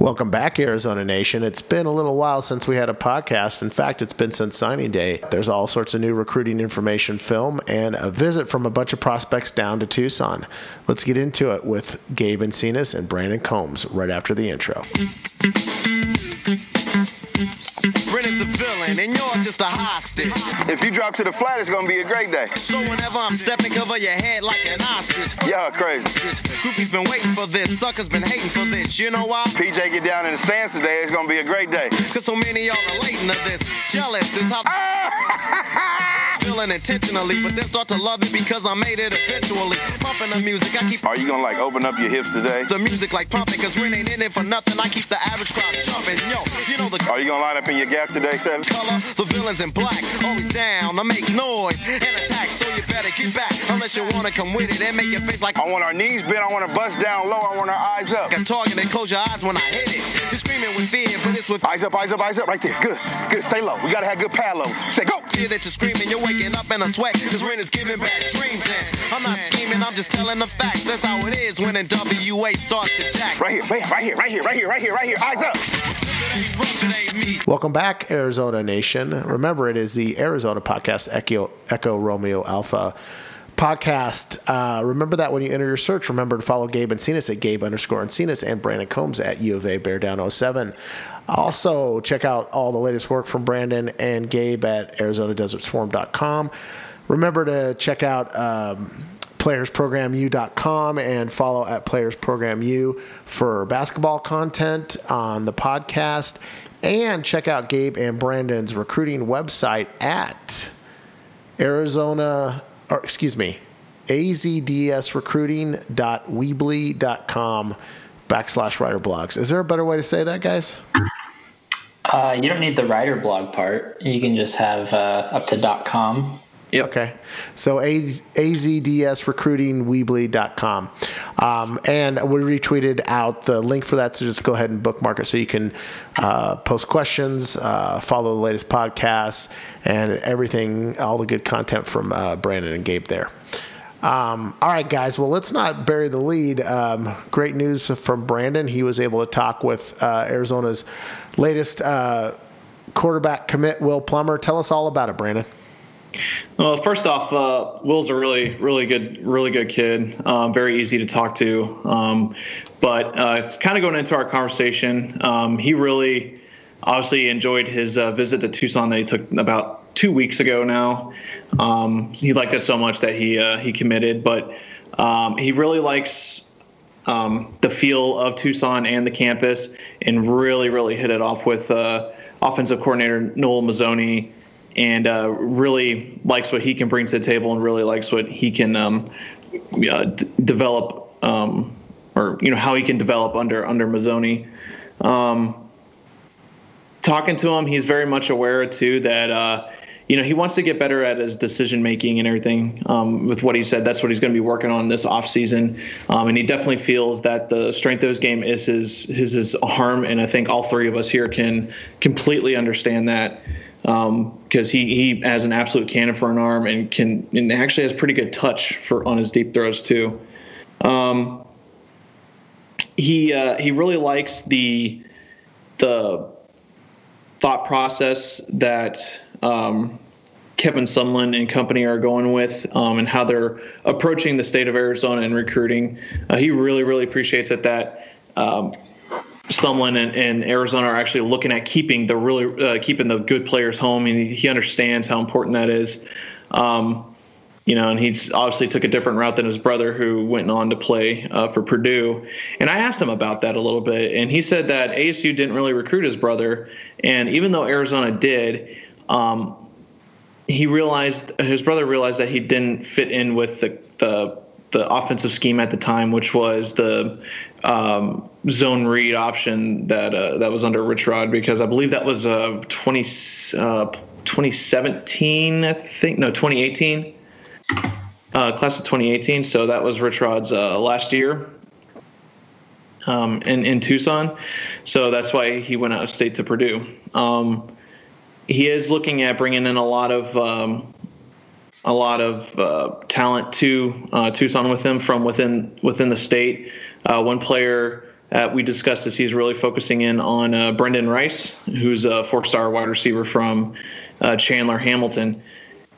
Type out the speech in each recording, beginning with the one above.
Welcome back, Arizona Nation. It's been a little while since we had a podcast. In fact, it's been since signing day. There's all sorts of new recruiting information, film, and a visit from a bunch of prospects down to Tucson. Let's get into it with Gabe Encinas and Brandon Combs right after the intro. Brennan's the villain, and you're just a hostage. If you drop to the flat, it's gonna be a great day. So whenever I'm stepping, cover your head like an ostrich. Yeah, crazy. Groupies been waiting for this, suckers been hating for this. You know why? PJ get down in the stands today, it's gonna be a great day. Cause so many y'all are relating to this. Jealous is how ah! Feeling intentionally, but then start to love it because I made it eventually. Pumping the music, I keep Are you gonna like open up your hips today? the music like pumping, cause Ren ain't in it for nothing. I keep the average crowd jumping. Yo, you know the Are you gonna line up in your gap today, Seven? color, the villains in black, always down to make noise and attack. So you better get back, unless you wanna come with it and make your face like I want our knees bent, I want to bust down low, I want our eyes up. a target and close your eyes when I hit it. You're screaming with fear, but it's with Eyes up, eyes up, eyes up, right there. Good, good. Stay low. We gotta have good pad low. Say go. fear that you're screaming. You're waking up in a sweat, cause Ren is giving back dreams. And I'm not scheming, I'm just telling the facts. That's how it is when in WA starts the jack. Right here, right here, right here, right here, right here, right here, right here. Eyes up. Today's rough, today me. Welcome back, Arizona Nation. Remember, it is the Arizona podcast, Echo, Echo Romeo Alpha podcast. Uh, remember that when you enter your search, remember to follow Gabe Encinas at Gabe underscore Encinas and Brandon Combs at U of A Bear Down 07. Also, check out all the latest work from Brandon and Gabe at ArizonaDesertSwarm.com. Remember to check out um, playersprogramu.com and follow at playersprogramu for basketball content on the podcast. And check out Gabe and Brandon's recruiting website at Arizona, or excuse me, azdsrecruiting.weebly.com backslash writer blogs. Is there a better way to say that, guys? Uh, you don't need the writer blog part. You can just have uh, up to .dot .com. Okay. So Az- azdsrecruitingweebly.com. Um, and we retweeted out the link for that. So just go ahead and bookmark it so you can uh, post questions, uh, follow the latest podcasts, and everything, all the good content from uh, Brandon and Gabe there. Um, all right, guys. Well, let's not bury the lead. Um, great news from Brandon. He was able to talk with uh, Arizona's latest uh, quarterback commit, Will Plummer. Tell us all about it, Brandon. Well, first off, uh, Will's a really, really good, really good kid. Um, very easy to talk to. Um, but uh, it's kind of going into our conversation. Um, he really, obviously, enjoyed his uh, visit to Tucson that he took about two weeks ago now. Um, he liked it so much that he uh, he committed. But um, he really likes um, the feel of Tucson and the campus, and really, really hit it off with uh, offensive coordinator Noel Mazzone and uh, really likes what he can bring to the table and really likes what he can um, uh, d- develop um, or you know how he can develop under under Mazzone. Um, talking to him, he's very much aware too that uh, you know he wants to get better at his decision making and everything. Um, with what he said, that's what he's going to be working on this off season, um, and he definitely feels that the strength of his game is his his his arm, and I think all three of us here can completely understand that because he he has an absolute cannon for an arm and can and actually has pretty good touch for on his deep throws too. Um, he uh, he really likes the the thought process that um, Kevin Sumlin and company are going with um, and how they're approaching the state of Arizona and recruiting. Uh, he really really appreciates it that. Um, Sumlin and, and Arizona are actually looking at keeping the really uh, keeping the good players home, and he, understands how important that is. Um, you know, and he's obviously took a different route than his brother, who went on to play uh, for Purdue. And I asked him about that a little bit, and he said that ASU didn't really recruit his brother, and even though Arizona did, um, he realized his brother realized that he didn't fit in with the the the offensive scheme at the time, which was the um, zone read option that uh, that was under Rich Rod, because I believe that was uh, 20, uh, 2017, I think, no, 2018, uh, class of 2018. So that was Rich Rod's uh, last year um, in, in Tucson. So that's why he went out of state to Purdue. Um, he is looking at bringing in a lot of um, a lot of uh, talent to uh, Tucson with him from within within the state. Uh, one player uh, we discussed is He's really focusing in on uh, Brendan Rice, who's a four-star wide receiver from uh, Chandler Hamilton,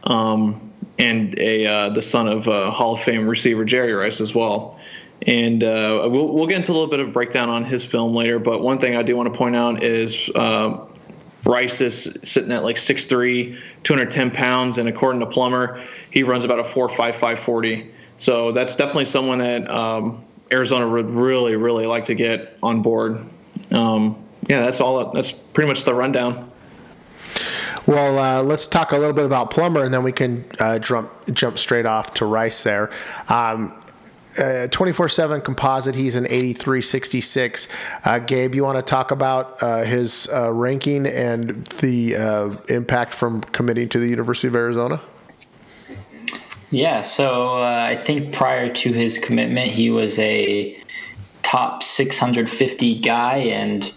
um, and a uh, the son of Hall of Fame receiver Jerry Rice as well. And we'll we'll get into a little bit of breakdown on his film later. But one thing I do want to point out is. Rice is sitting at like 6'3, 210 pounds, and according to Plummer, he runs about a 4.55 40. So that's definitely someone that um, Arizona would really, really like to get on board. Um, yeah, that's all. That's pretty much the rundown. Well, uh, let's talk a little bit about Plummer, and then we can uh, jump jump straight off to Rice there. Um, uh, 24-7 composite he's an 83-66 uh, gabe you want to talk about uh, his uh, ranking and the uh, impact from committing to the university of arizona? Yeah, so uh, I think prior to his commitment, he was a top 650 guy, and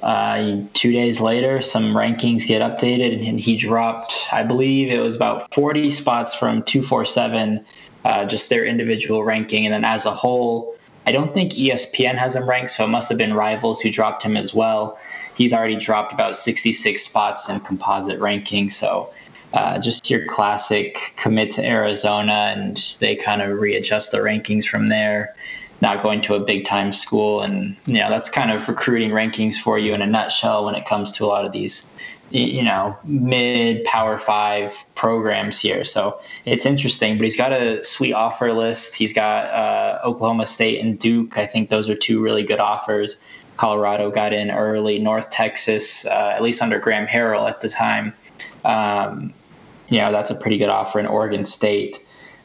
uh, two days later, some rankings get updated, and he dropped, I believe it was about 40 spots from 247, uh, just their individual ranking. And then as a whole, I don't think ESPN has him ranked, so it must have been rivals who dropped him as well. He's already dropped about 66 spots in composite ranking, so uh, just your classic commit to Arizona, and they kind of readjust the rankings from there. Not going to a big time school, and you know that's kind of recruiting rankings for you in a nutshell when it comes to a lot of these, you know, mid Power Five programs here. So it's interesting, but he's got a sweet offer list. He's got uh, Oklahoma State and Duke. I think those are two really good offers. Colorado got in early. North Texas, uh, at least under Graham Harrell at the time. Um, you know that's a pretty good offer in Oregon State.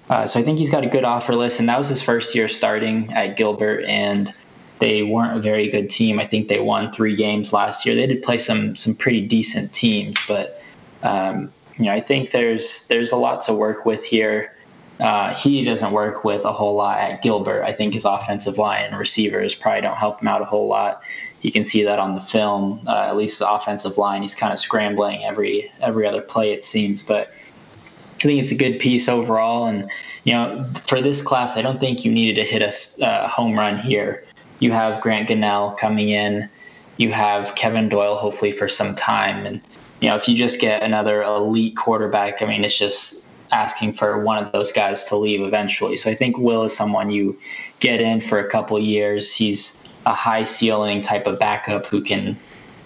Uh, so I think he's got a good offer list, and that was his first year starting at Gilbert, and they weren't a very good team. I think they won three games last year. They did play some some pretty decent teams, but um, you know I think there's there's a lot to work with here. Uh, he doesn't work with a whole lot at Gilbert. I think his offensive line and receivers probably don't help him out a whole lot you can see that on the film. Uh, at least the offensive line, he's kind of scrambling every every other play it seems. But I think it's a good piece overall. And you know, for this class, I don't think you needed to hit a uh, home run here. You have Grant Gunnell coming in. You have Kevin Doyle, hopefully for some time. And you know, if you just get another elite quarterback, I mean, it's just asking for one of those guys to leave eventually. So I think Will is someone you get in for a couple years. He's a high ceiling type of backup who can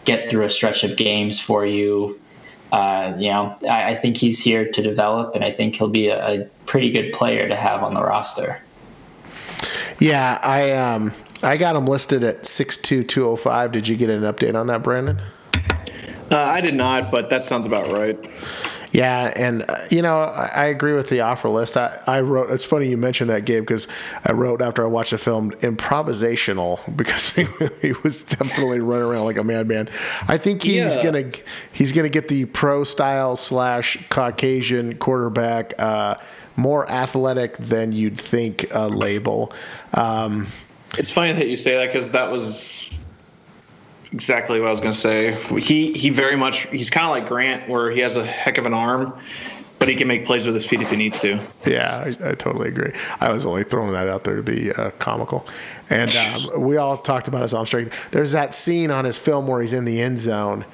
get through a stretch of games for you. Uh, you know, I, I, think he's here to develop, and I think he'll be a, a, pretty good player to have on the roster. Yeah, I um, I got him listed at six two two oh five. Did you get an update on that, Brandon? Uh, I did not, but that sounds about right. Yeah, and uh, you know I, I, agree with the offer list. I, I wrote. It's funny you mentioned that Gabe because I wrote after I watched the film improvisational because he, he was definitely running around like a madman. I think he's yeah. gonna he's gonna get the pro style slash Caucasian quarterback. Uh, more athletic than you'd think uh, label. Um, it's funny that you say that because that was exactly what I was going to say. He he very much he's kind of like Grant, where he has a heck of an arm, but he can make plays with his feet if he needs to. Yeah, I, I totally agree. I was only throwing that out there to be uh, comical. And um, we all talked about his arm strength. There's that scene on his film where he's in the end zone,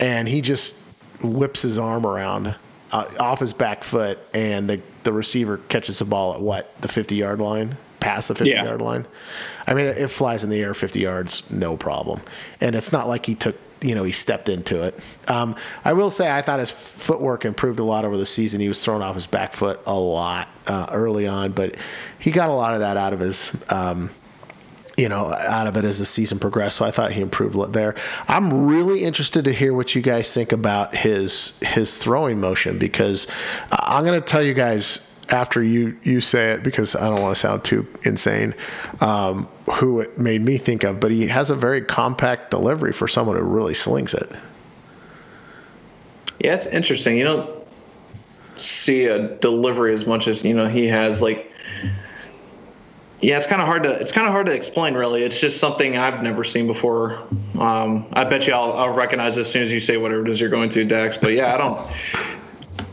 and he just whips his arm around uh, off his back foot, and the the receiver catches the ball at what the 50 yard line past the 50 yeah. yard line. I mean, it flies in the air 50 yards, no problem. And it's not like he took, you know, he stepped into it. Um, I will say, I thought his footwork improved a lot over the season. He was thrown off his back foot a lot uh, early on, but he got a lot of that out of his. Um, you know, out of it as the season progressed. So I thought he improved there. I'm really interested to hear what you guys think about his his throwing motion because I'm going to tell you guys after you you say it because I don't want to sound too insane. Um, who it made me think of, but he has a very compact delivery for someone who really slings it. Yeah, it's interesting. You don't see a delivery as much as you know he has. Like, yeah, it's kind of hard to it's kind of hard to explain. Really, it's just something I've never seen before. Um, I bet you I'll, I'll recognize as soon as you say whatever it is you're going to, Dax. But yeah, I don't.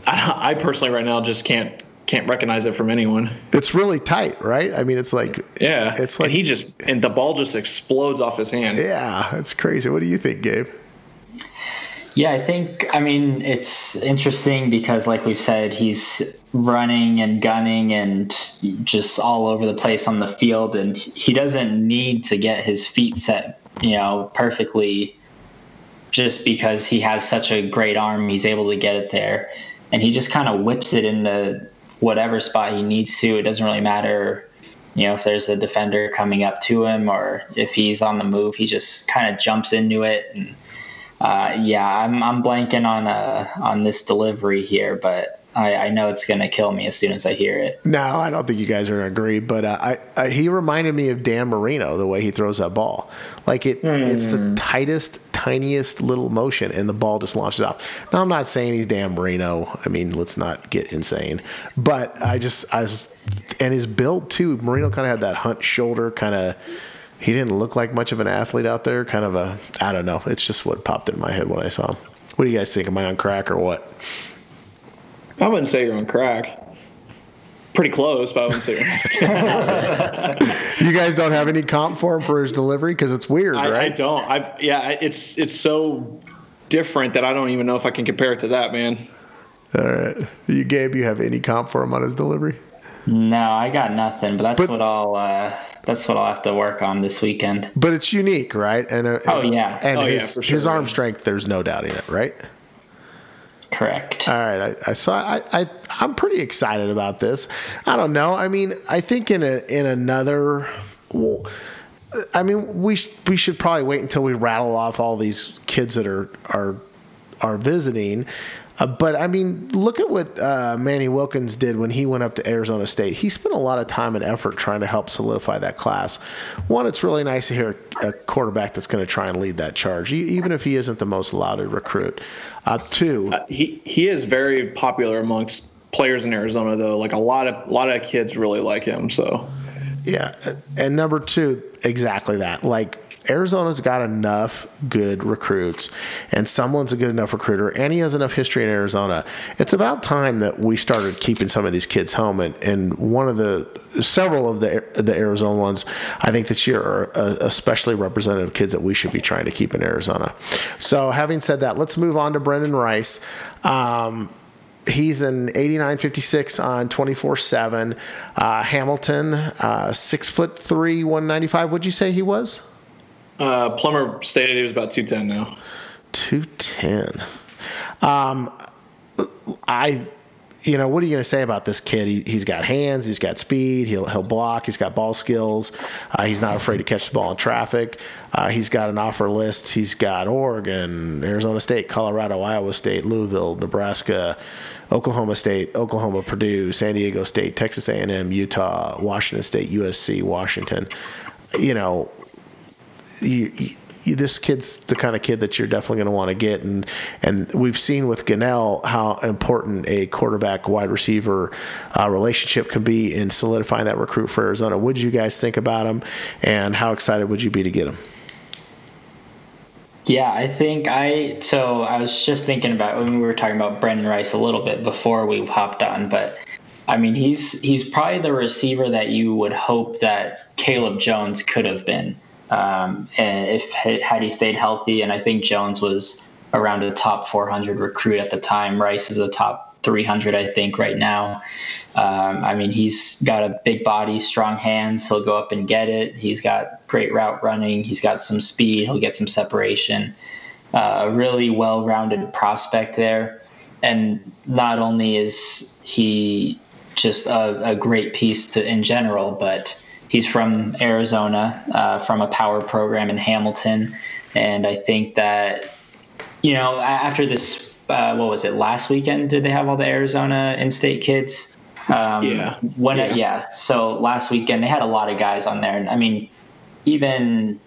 I, I personally right now just can't can't recognize it from anyone. It's really tight, right? I mean, it's like Yeah, it's like and he just and the ball just explodes off his hand. yeah, it's crazy. What do you think, Gabe? Yeah, I think, I mean, it's interesting because, like we've said, he's running and gunning and just all over the place on the field. And he doesn't need to get his feet set, you know, perfectly just because he has such a great arm. He's able to get it there. And he just kind of whips it into whatever spot he needs to. It doesn't really matter, you know, if there's a defender coming up to him or if he's on the move. He just kind of jumps into it and uh, yeah, I'm I'm blanking on uh on this delivery here, but I, I know it's gonna kill me as soon as I hear it. No, I don't think you guys are gonna agree, but uh, I, I he reminded me of Dan Marino the way he throws that ball. Like it, it's the tightest, tiniest little motion, and the ball just launches off. Now I'm not saying he's Dan Marino. I mean, let's not get insane, but I just I was, and his build too. Marino kind of had that hunt shoulder, kind of. He didn't look like much of an athlete out there. Kind of a, I don't know. It's just what popped in my head when I saw him. What do you guys think? Am I on crack or what? I wouldn't say you're on crack. Pretty close, but I wouldn't say you're on crack. You guys don't have any comp for him for his delivery because it's weird, I, right? I don't. I yeah, it's it's so different that I don't even know if I can compare it to that, man. All right. You, Gabe, you have any comp for him on his delivery? No, I got nothing, but that's But- what I'll uh, that's what I'll have to work on this weekend. But it's unique, right? And uh, Oh, yeah. and Oh, yeah, his, for sure, his arm yeah. strength, there's no doubting it, right? Correct. All right, I, I saw. I, I I'm pretty excited about this. I don't know. I mean, I think in a in another. Well, I mean, we sh- we should probably wait until we rattle off all these kids that are are are visiting. Uh, but I mean, look at what uh, Manny Wilkins did when he went up to Arizona State. He spent a lot of time and effort trying to help solidify that class. One, it's really nice to hear a quarterback that's going to try and lead that charge, even if he isn't the most lauded recruit. Uh, two, He he is very popular amongst players in Arizona, though. Like a lot of a lot of kids really like him. So Yeah, and number two, exactly that. Like Arizona's got enough good recruits, and someone's a good enough recruiter, and he has enough history in Arizona. It's about time that we started keeping some of these kids home, and, and one of the several of the the Arizona ones, I think this year are uh, especially representative kids that we should be trying to keep in Arizona. So, having said that, let's move on to Brendan Rice. Um, He's an 89.56 on 24/7. Uh, Hamilton, uh, six foot three, 195. Would you say he was? Uh, Plummer stated he was about two ten now. 210. Um, I, you know, what are you going to say about this kid? He, he's got hands, he's got speed, he'll he'll block, he's got ball skills. Uh, he's not afraid to catch the ball in traffic. Uh, he's got an offer list. He's got Oregon, Arizona State, Colorado, Iowa State, Louisville, Nebraska, Oklahoma State, Oklahoma, Purdue, San Diego State, Texas A&M, Utah, Washington State, USC, Washington. You know, you, you, this kid's the kind of kid that you're definitely going to want to get, and and we've seen with Gunnell how important a quarterback wide receiver uh, relationship can be in solidifying that recruit for Arizona. What did you guys think about him, and how excited would you be to get him? Yeah, I think I so I was just thinking about when we were talking about Brendan Rice a little bit before we hopped on, but I mean he's he's probably the receiver that you would hope that Caleb Jones could have been, um, and if had he stayed healthy. And I think Jones was around a top 400 recruit at the time. Rice is a top 300, I think, right now. Um, I mean, he's got a big body, strong hands. He'll go up and get it. He's got great route running. He's got some speed. He'll get some separation. Uh, a really well rounded prospect there. And not only is he just a, a great piece to, in general, but he's from Arizona, uh, from a power program in Hamilton. And I think that, you know, after this, uh, what was it, last weekend, did they have all the Arizona in state kids? Um, Yeah. When Yeah. yeah. yeah. So last weekend they had a lot of guys on there, and I mean, even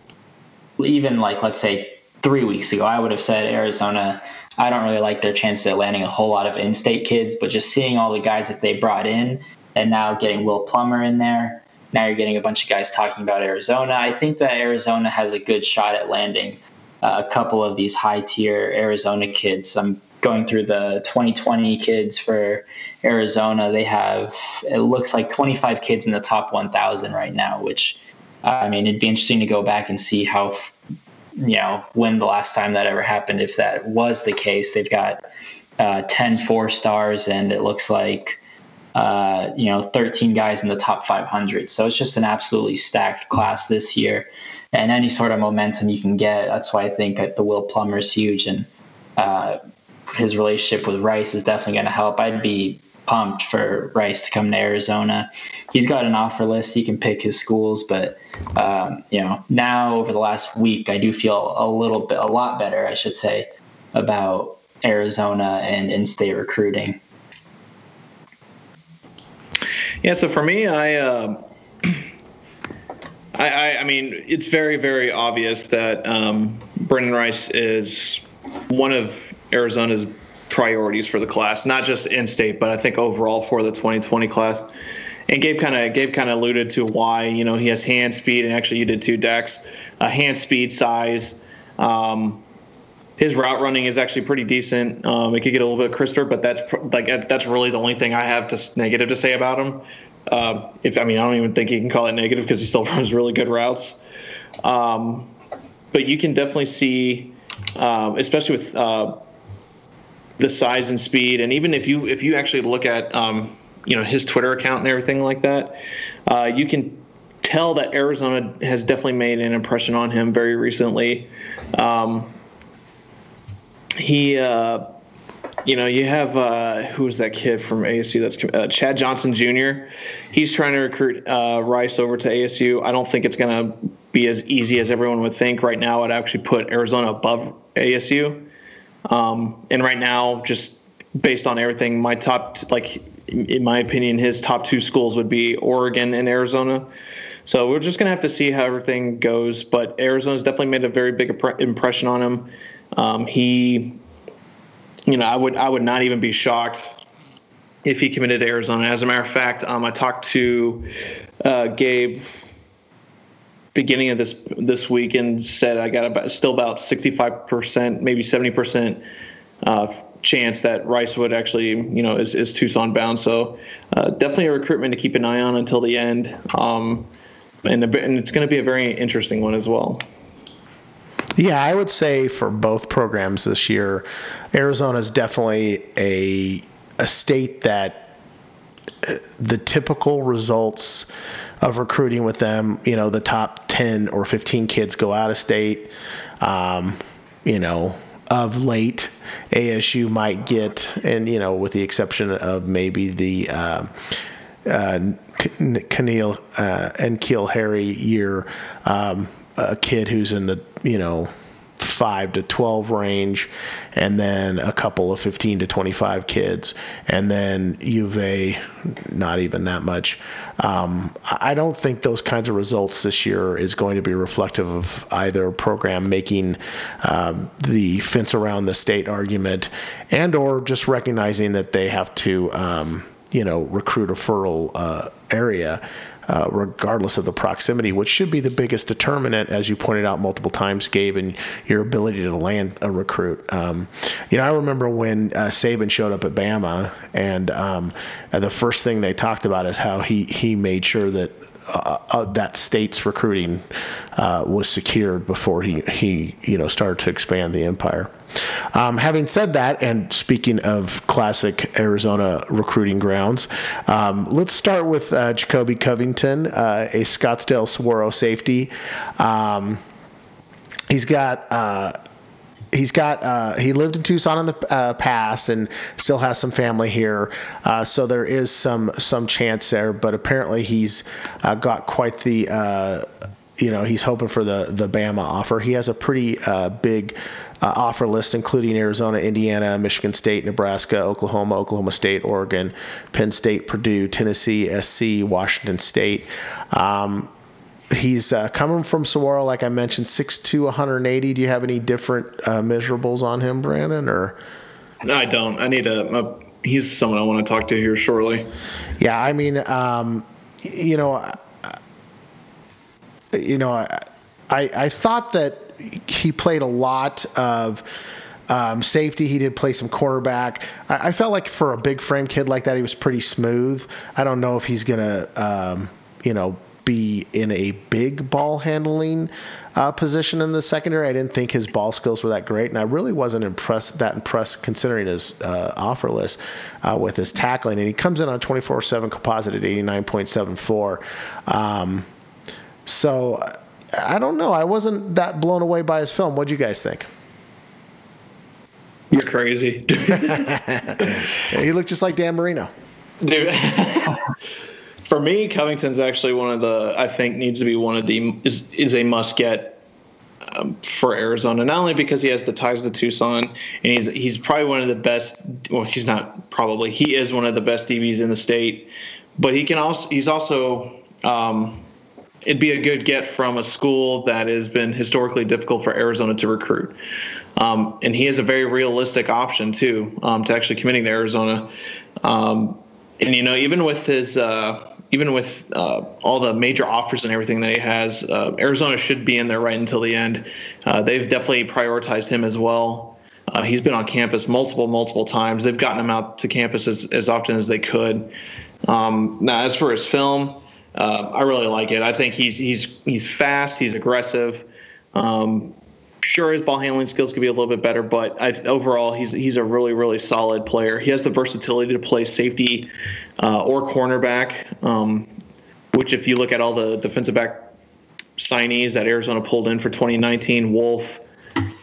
even like let's say three weeks ago, I would have said Arizona. I don't really like their chances at landing a whole lot of in-state kids, but just seeing all the guys that they brought in, and now getting Will Plummer in there, now you're getting a bunch of guys talking about Arizona. I think that Arizona has a good shot at landing uh, a couple of these high-tier Arizona kids. I'm going through the 2020 kids for Arizona. They have it looks like 25 kids in the top 1,000 right now, which I mean it'd be interesting to go back and see how you know when the last time that ever happened. If that was the case, they've got uh, 10 four stars, and it looks like uh, you know 13 guys in the top 500. So it's just an absolutely stacked class this year, and any sort of momentum you can get. That's why I think that the Will Plummer is huge, and uh, his relationship with Rice is definitely going to help. I'd be pumped for Rice to come to Arizona. He's got an offer list; he can pick his schools, but um, you know now over the last week, I do feel a little bit, a lot better, I should say, about Arizona and in-state recruiting. Yeah, so for me, I, uh, I, I, I, mean, it's very, very obvious that um, Brendan Rice is one of Arizona's priorities for the class, not just in-state, but I think overall for the 2020 class. And Gabe kind of Gabe kind of alluded to why you know he has hand speed, and actually you did two Dax, Uh, hand speed, size. Um, his route running is actually pretty decent. Um, it could get a little bit crisper, but that's pr- like that's really the only thing I have to negative to say about him. Uh, if I mean, I don't even think you can call it negative because he still runs really good routes. Um, but you can definitely see, um, especially with uh, the size and speed, and even if you if you actually look at um, you know his Twitter account and everything like that, uh, you can tell that Arizona has definitely made an impression on him very recently. Um, he, uh, you know, you have uh, who's that kid from ASU? That's uh, Chad Johnson Jr. He's trying to recruit uh, Rice over to ASU. I don't think it's going to be as easy as everyone would think. Right now, I'd actually put Arizona above ASU. Um, and right now, just based on everything, my top, like in my opinion, his top two schools would be Oregon and Arizona. So we're just gonna have to see how everything goes. But Arizona's definitely made a very big impression on him. Um, he, you know, I would I would not even be shocked if he committed to Arizona. As a matter of fact, um, I talked to uh, Gabe beginning of this this week and said I got about still about 65 percent, maybe 70 percent uh, chance that Rice would actually, you know, is, is Tucson bound. So uh, definitely a recruitment to keep an eye on until the end. Um, and, a, and it's going to be a very interesting one as well. Yeah, I would say for both programs this year, Arizona is definitely a a state that uh, the typical results of recruiting with them, you know, the top 10 or 15 kids go out of state. Um, you know, of late, ASU might get, and, you know, with the exception of maybe the. Uh, uh, N'Keal uh, and Keel Harry year, um, a kid who's in the you know five to 12 range, and then a couple of 15 to 25 kids, and then U of A, not even that much. Um, I don't think those kinds of results this year is going to be reflective of either program making um, the fence around the state argument, and or just recognizing that they have to, um, you know, recruit a fertile uh, area uh, regardless of the proximity, which should be the biggest determinant, as you pointed out multiple times, Gabe, in your ability to land a recruit. Um, you know, I remember when uh, Saban showed up at Bama, and um, the first thing they talked about is how he he made sure that uh, uh, that state's recruiting uh, was secured before he he you know started to expand the empire. Um, having said that, and speaking of classic Arizona recruiting grounds, um, let's start with uh, Jacoby Covington, uh, a Scottsdale Saguaro safety. Um, he's got uh, he's got uh, he lived in Tucson in the uh, past and still has some family here, uh, so there is some some chance there. But apparently he's uh, got quite the uh, you know he's hoping for the the Bama offer. He has a pretty uh, offer list including Arizona, Indiana, Michigan State, Nebraska, Oklahoma, Oklahoma State, Oregon, Penn State, Purdue, Tennessee, SC, Washington State. Um, he's uh, coming from Saguaro, like I mentioned, 6'2", 180. Do you have any different uh, measurables on him, Brandon? Or no, I don't. I need a, a. He's someone I want to talk to here shortly. Yeah, I mean, um, you know, you know, I, I, I thought that he played a lot of Um, safety, he did play some quarterback. I, I, felt like for a big frame kid like that, he was pretty smooth. I don't know if he's gonna, um, you know, be in a big ball handling uh, position in the secondary. I didn't think his ball skills were that great, and I really wasn't impressed that impressed considering his uh, offer list uh, with his tackling. And he comes in on 24/7 composite at 89.74. Um, so I don't know. I wasn't that blown away by his film. What do you guys think? You're crazy. he looked just like Dan Marino. Dude. for me, Covington's actually one of the I think needs to be one of the is is a must get um, for Arizona. Not only because he has the ties to Tucson, and he's he's probably one of the best. Well, he's not probably he is one of the best DBs in the state, but he can also he's also um, it'd be a good get from a school that has been historically difficult for Arizona to recruit. Um, and he is a very realistic option too um, to actually committing to Arizona. Um, and you know, even with his uh, even with uh, all the major offers and everything that he has, uh, Arizona should be in there right until the end. Uh, they've definitely prioritized him as well. Uh, he's been on campus multiple, multiple times. They've gotten him out to campus as, as often as they could. Um, now, as for his film, uh, I really like it. I think he's he's he's fast. He's aggressive. Um, sure, his ball handling skills could be a little bit better, but I, overall, he's he's a really really solid player. He has the versatility to play safety uh, or cornerback, um, which if you look at all the defensive back signees that Arizona pulled in for 2019, Wolf,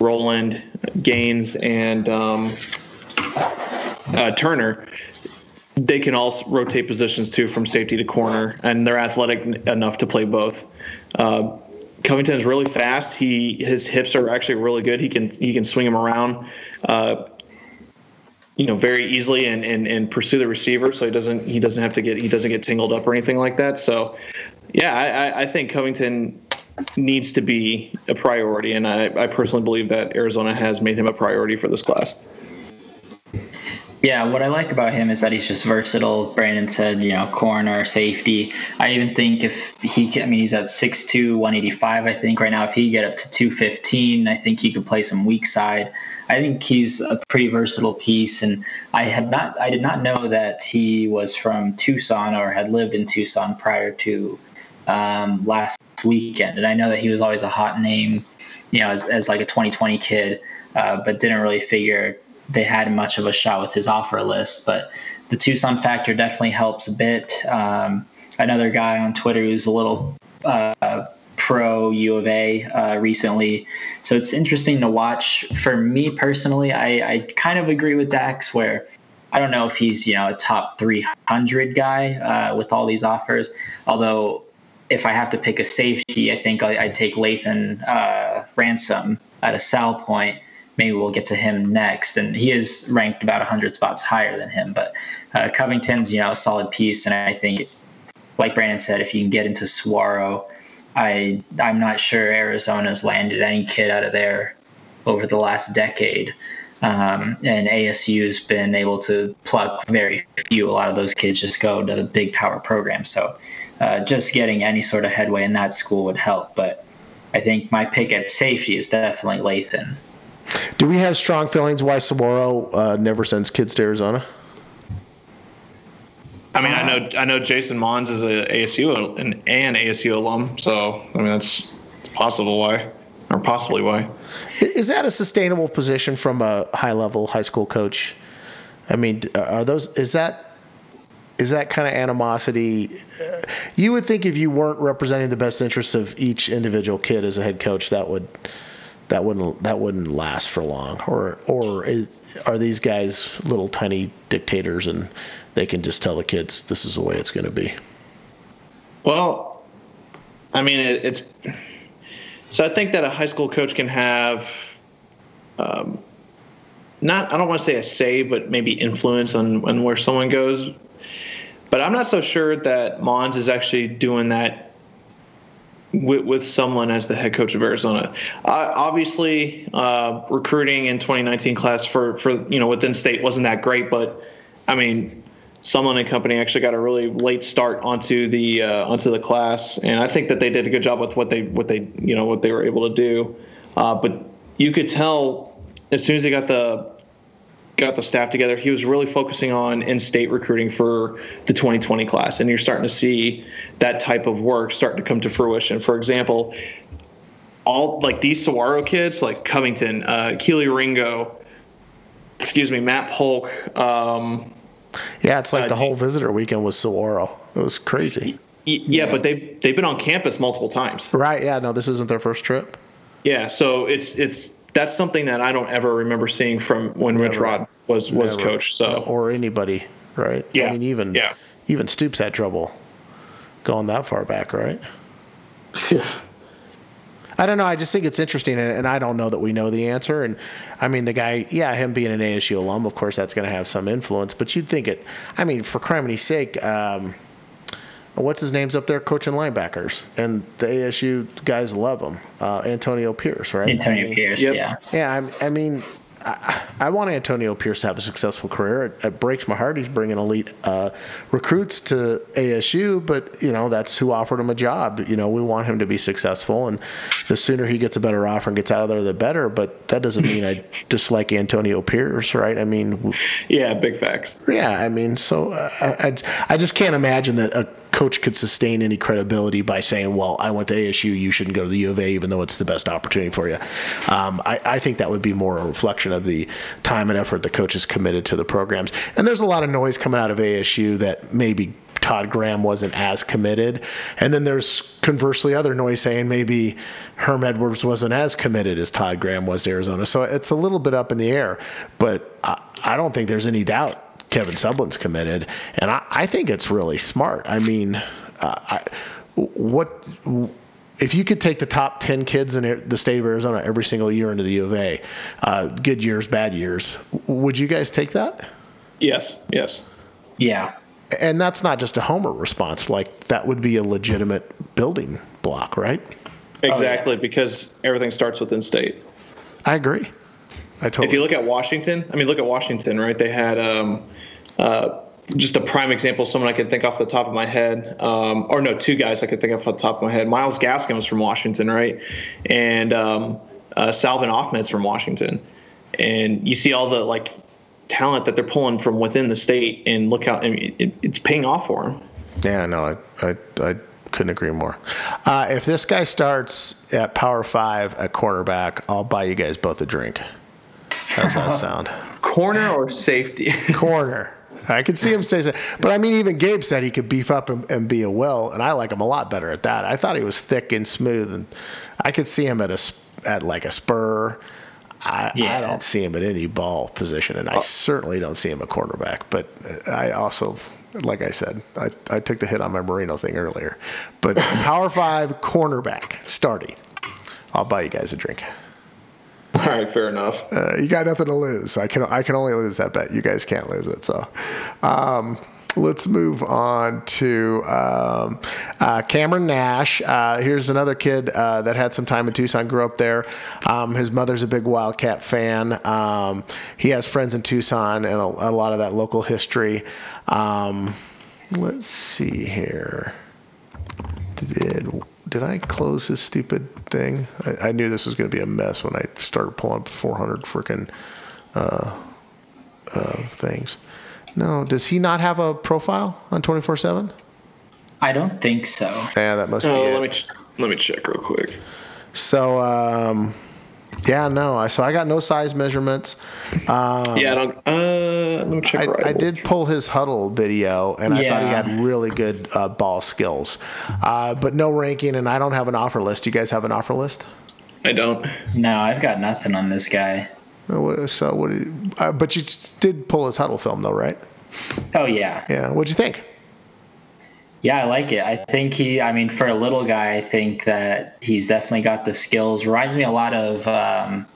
Roland, Gaines, and um, uh, Turner, they can all rotate positions too from safety to corner, and they're athletic enough to play both. Uh, Covington is really fast. He his hips are actually really good. He can he can swing them around. Uh, you know very easily and, and and pursue the receiver so he doesn't he doesn't have to get he doesn't get tangled up or anything like that so yeah i, I think covington needs to be a priority and I, I personally believe that arizona has made him a priority for this class yeah, what I like about him is that he's just versatile. Brandon said, you know, corner, safety. I even think if he, can, I mean, he's at 6'2", 185, I think right now. If he get up to 215, I think he could play some weak side. I think he's a pretty versatile piece. And I had not, I did not know that he was from Tucson or had lived in Tucson prior to um, last weekend. And I know that he was always a hot name, you know, as, as like a 2020 kid, uh, but didn't really figure they had much of a shot with his offer list. But the Tucson factor definitely helps a bit. Um, another guy on Twitter who's a little uh, pro U of A uh, recently. So it's interesting to watch. For me personally, I, I, kind of agree with Dax where I don't know if he's you know a top 300 guy uh, with all these offers. Although if I have to pick a safety, I think I, would take Lathan uh, Ransom at a Salpointe maybe we'll get to him next. And he is ranked about 100 spots higher than him. But uh, Covington's, you know, a solid piece. And I think, like Brandon said, if you can get into Saguaro, I, I'm not sure Arizona's landed any kid out of there over the last decade. Um, and ASU's been able to pluck very few. A lot of those kids just go to the big power program. So uh, just getting any sort of headway in that school would help. But I think my pick at safety is definitely Lathan. Do we have strong feelings why Saguaro uh, never sends kids to Arizona? I mean, I know I know Jason Mohns is a ASU an, an ASU alum, so I mean that's it's possible why, or possibly why. Is that a sustainable position from a high level high school coach? I mean, are those is that is that kind of animosity? Uh, you would think if you weren't representing the best interests of each individual kid as a head coach, that would that wouldn't that wouldn't last for long. Or or is, are these guys little tiny dictators and they can just tell the kids this is the way it's going to be? Well, I mean it, it's so I think that a high school coach can have. Um, not, I don't want to say a say, but maybe influence on, on where someone goes. But I'm not so sure that Mohns is actually doing that with, with someone as the head coach of Arizona. Uh, obviously, uh, recruiting in 2019 class for for you know within state wasn't that great, but I mean, Sumlin and company actually got a really late start onto the uh, onto the class, and I think that they did a good job with what they what they you know what they were able to do. Uh, but you could tell as soon as he got the got the staff together, he was really focusing on in-state recruiting for the 2020 class, and you're starting to see that type of work starting to come to fruition. For example, all like these Saguaro kids, like Covington, uh, Kelee Ringo, excuse me, Matt Polk. Um, Yeah, it's like Uh, the whole visitor weekend was Saguaro. It was crazy. y- yeah, but they they've been on campus multiple times. Right? Yeah. No, this isn't their first trip. Yeah, so it's it's that's something that I don't ever remember seeing from when Rich Rod was was Never. coach. So or anybody, right? Yeah. I mean, even yeah. even Stoops had trouble going that far back, right? Yeah. I don't know. I just think it's interesting, and, and I don't know that we know the answer. And I mean, the guy, yeah, him being an ASU alum, of course, that's going to have some influence. But you'd think it. I mean, for criminy's sake, um, what's his name's up there coaching linebackers, and the ASU guys love him. Uh, Antonio Pierce, right? I Antonio mean, Pierce, Yep. yeah. yeah, I, I mean, I, I want Antonio Pierce to have a successful career. It, it breaks my heart. He's bringing elite uh, recruits to ASU, but you know that's who offered him a job. You know, we want him to be successful, and the sooner he gets a better offer and gets out of there, the better. But that doesn't mean I dislike Antonio Pierce, right? I mean, yeah, big facts. yeah, I mean, so uh, I, I, I just can't imagine that a coach could sustain any credibility by saying, "Well, I went to ASU, you shouldn't go to the U of A, even though it's the best opportunity for you." Um, I, I think that would be more a reflection of the time and effort the coaches committed to the programs. And there's a lot of noise coming out of ASU that maybe Todd Graham wasn't as committed, and then there's conversely other noise saying maybe Herm Edwards wasn't as committed as Todd Graham was to Arizona. So it's a little bit up in the air, but I, I don't think there's any doubt Kevin Sumlin's committed, and I, I think it's really smart. I mean, uh, I, what if you could take the top ten kids in the state of Arizona every single year into the U of A, uh, good years, bad years? Would you guys take that? Yes, yes. Yeah. And that's not just a homer response. Like that would be a legitimate building block, right? Exactly, because everything starts within state. I agree. I totally. If you look at Washington, I mean, look at Washington, right? They had um, uh, just a prime example, someone I could think off the top of my head, um, or no, two guys I could think of off the top of my head. Myles Gaskin was from Washington, right? And um, uh, Salvon Ahmed's from Washington. And you see all the like talent that they're pulling from within the state, and look how I mean, it, it's paying off for them. Yeah, no, I, I, I couldn't agree more. Uh, if this guy starts at Power Five at quarterback, I'll buy you guys both a drink. How's that sound? Corner or safety? Corner. I could see him say that. But I mean, even Gabe said he could beef up and, and be a will, and I like him a lot better at that. I thought he was thick and smooth, and I could see him at a at like a spur. I, I don't see him at any ball position, and I certainly don't see him a quarterback. But uh, I also, like I said, I, I took the hit on my Marino thing earlier. But Power Five cornerback starting. I'll buy you guys a drink. All right, fair enough. Uh, you got nothing to lose. I can I can only lose that bet. You guys can't lose it. So, um, let's move on to um, uh, Cameron Nash. Uh, here's another kid uh, that had some time in Tucson. Grew up there. Um, his mother's a big Wildcat fan. Um, he has friends in Tucson and a, a lot of that local history. Um, let's see here. Did did I close his stupid thing? I, I knew this was going to be a mess when I started pulling up 400 freaking uh, uh, things. No, does he not have a profile on 24 7? I don't think so. Yeah, that must be Oh, it. let me ch- let me check real quick. So, um, yeah, no. I So I got no size measurements. yeah, I don't. Uh, let me check. I, I did pull his huddle video, and I thought he had really good uh, ball skills, uh, but no ranking. And I don't have an offer list. Do You guys have an offer list? I don't. No, I've got nothing on this guy. Uh, So what? Did, uh, but you did pull his huddle film, though, right? Oh yeah, Yeah. What'd you think? Yeah, I like it. I think he. I mean, for a little guy, I think that he's definitely got the skills. Reminds me a lot of. Um,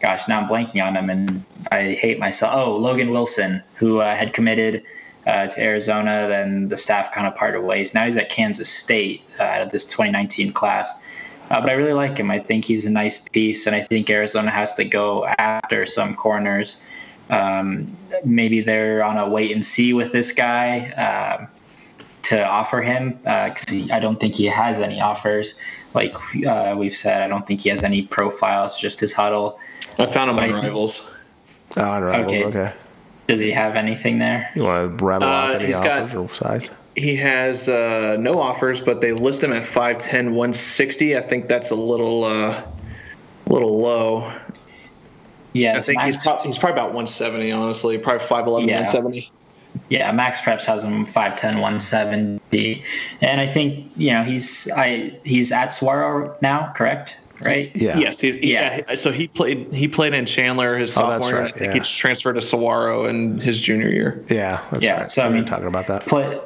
gosh, now I'm blanking on him, and I hate myself. Oh, Logan Wilson, who uh, had committed uh, to Arizona, then the staff kind of parted ways. Now he's at Kansas State uh, out of this 2019 class. Uh, but I really like him. I think he's a nice piece, and I think Arizona has to go after some corners. Um, maybe they're on a wait and see with this guy. Um, to offer him because I don't think he has any offers. Like uh, we've said, I don't think he has any profiles, just his huddle. I found him on I- Rivals. Oh, on Rivals, Okay. okay. Does he have anything there? You want to rattle Uh, off any he's got- offers or size? He has uh, no offers, but they list him at 5'10", 160. I think that's a little, uh, little low. Yeah, I think he's, prob- he's probably about 170, honestly. Probably 5'11", Yeah. 170. Yeah, MaxPreps has him 5'10", 170. And I think, you know, he's I he's at Saguaro now, correct? Right? Yeah. Yes, he's, Yeah. yeah. So he played he played in Chandler his Oh, sophomore that's year. and right, I think yeah. he transferred to Saguaro in his junior year. Yeah, that's Yeah, right. so, I mean- talking about that. Play,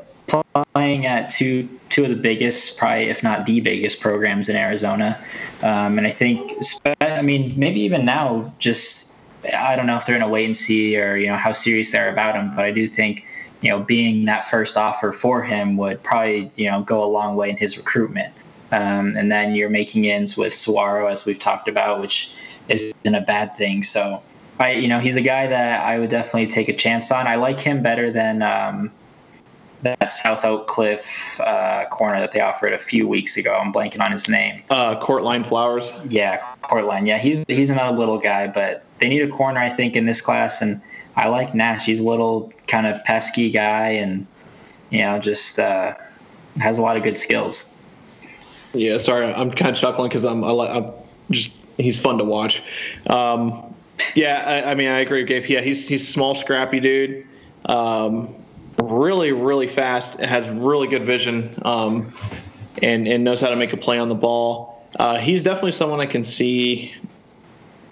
playing at two two of the biggest, probably if not the biggest programs in Arizona. Um, and I think, I mean, maybe even now, just I don't know if they're going to wait and see or you know how serious they're about him, but I do think you know being that first offer for him would probably you know go a long way in his recruitment. Um, and then you're making ends with Saguaro, as we've talked about, which isn't a bad thing. So, I, you know, he's a guy that I would definitely take a chance on. I like him better than um, that South Oak Cliff uh, corner that they offered a few weeks ago. I'm blanking on his name. Uh, Courtline Flowers. Yeah, Cortland. Yeah, he's he's another little guy, but they need a corner, I think, in this class. And I like Nash. He's a little kind of pesky guy, and you know, just uh, has a lot of good skills. Yeah, sorry, I'm kind of chuckling because I'm, I'm just he's fun to watch. Um, yeah, I, I mean, I agree with Gabe. Yeah, he's he's small, scrappy dude. Um, really, really fast. Has really good vision. Um, and and knows how to make a play on the ball. Uh, he's definitely someone I can see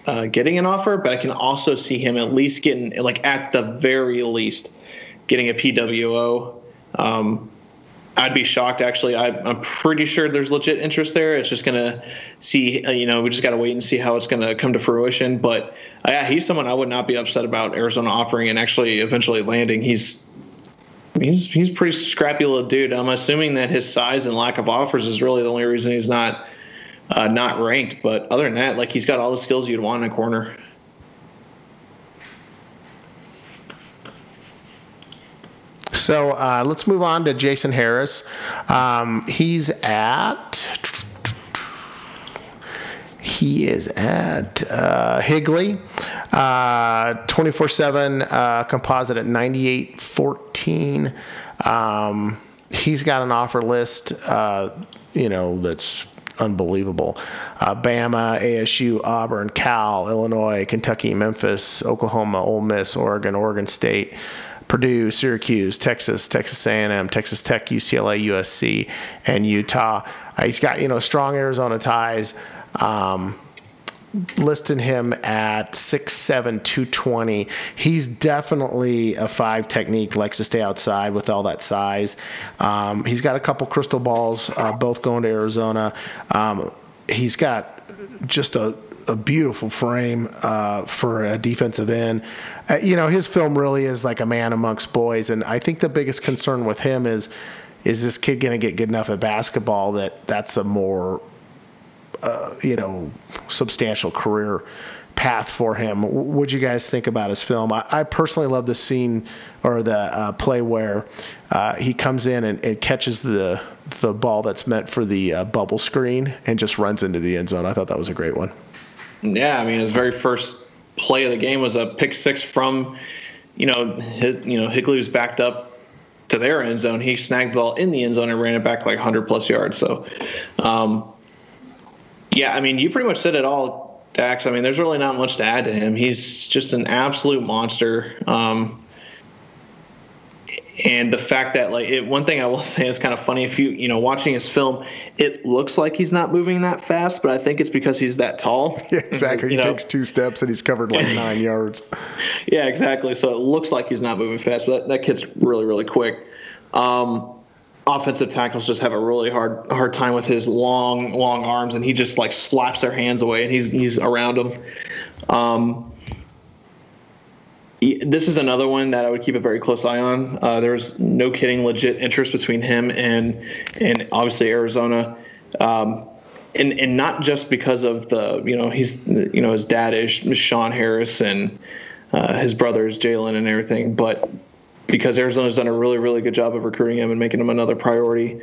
uh, getting an offer, but I can also see him at least getting like at the very least getting a PWO. Um, I'd be shocked actually. I, I'm pretty sure there's legit interest there. It's just gonna see, uh, you know, we just gotta wait and see how it's gonna come to fruition. But uh, yeah, he's someone I would not be upset about Arizona offering and actually eventually landing. He's he's he's pretty scrappy little dude. I'm assuming that his size and lack of offers is really the only reason he's not uh, not ranked. But other than that, like he's got all the skills you'd want in a corner. So uh, let's move on to Jason Harris. Um, he's at. He is at uh, Higley, twenty four seven composite at ninety eight fourteen. Um, he's got an offer list, uh, you know, that's unbelievable. Uh, Bama, ASU, Auburn, Cal, Illinois, Kentucky, Memphis, Oklahoma, Ole Miss, Oregon, Oregon State. Purdue, Syracuse, Texas, Texas A&M, Texas Tech, UCLA, USC, and Utah. Uh, he's got you know strong Arizona ties. Um, listing him at 6'7", 220. He's definitely a five technique, likes to stay outside with all that size. Um, he's got a couple crystal balls, uh, both going to Arizona. Um, he's got just a, a beautiful frame uh, for a defensive end. Uh, you know, his film really is like a man amongst boys, and I think the biggest concern with him is is this kid going to get good enough at basketball that that's a more uh, you know substantial career path for him. What do you guys think about his film? I, I personally love the scene or the uh, play where uh, he comes in and, and, catches the the ball that's meant for the uh, bubble screen and just runs into the end zone. I thought that was a great one. Yeah, I mean his very first play of the game was a pick six from, you know, his, you know Higley was backed up to their end zone. He snagged the ball in the end zone and ran it back like 100 plus yards. So, um, yeah, I mean you pretty much said it all, Dax. I mean there's really not much to add to him. He's just an absolute monster. Um, and the fact that like it, one thing I will say is kind of funny if you you know watching his film, it looks like he's not moving that fast, but I think it's because he's that tall. Yeah, exactly. He know? takes two steps and he's covered like nine yards. Yeah, exactly. So it looks like he's not moving fast, but that, that kid's really really quick. Um, offensive tackles just have a really hard hard time with his long long arms, and he just like slaps their hands away, and he's he's around them. Um, this is another one that I would keep a very close eye on. Uh, there's no kidding, legit interest between him and and obviously Arizona, um, and and not just because of the you know he's you know his dad is Sean Harris and uh, his brother is Jalen and everything, but because Arizona's done a really, really good job of recruiting him and making him another priority.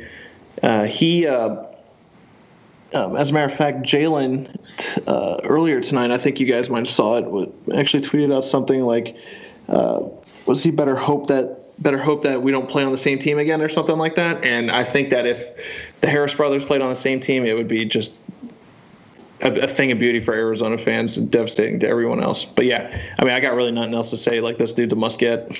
Uh, he, uh, um, as a matter of fact, Jalen uh, earlier tonight, I think you guys might have saw it, actually tweeted out something like, uh, "Was he better hope that better hope that we don't play on the same team again or something like that?" And I think that if the Harris brothers played on the same team, it would be just a, a, thing of beauty for Arizona fans and devastating to everyone else. But yeah, I mean, I got really nothing else to say. Like this dude's a must get.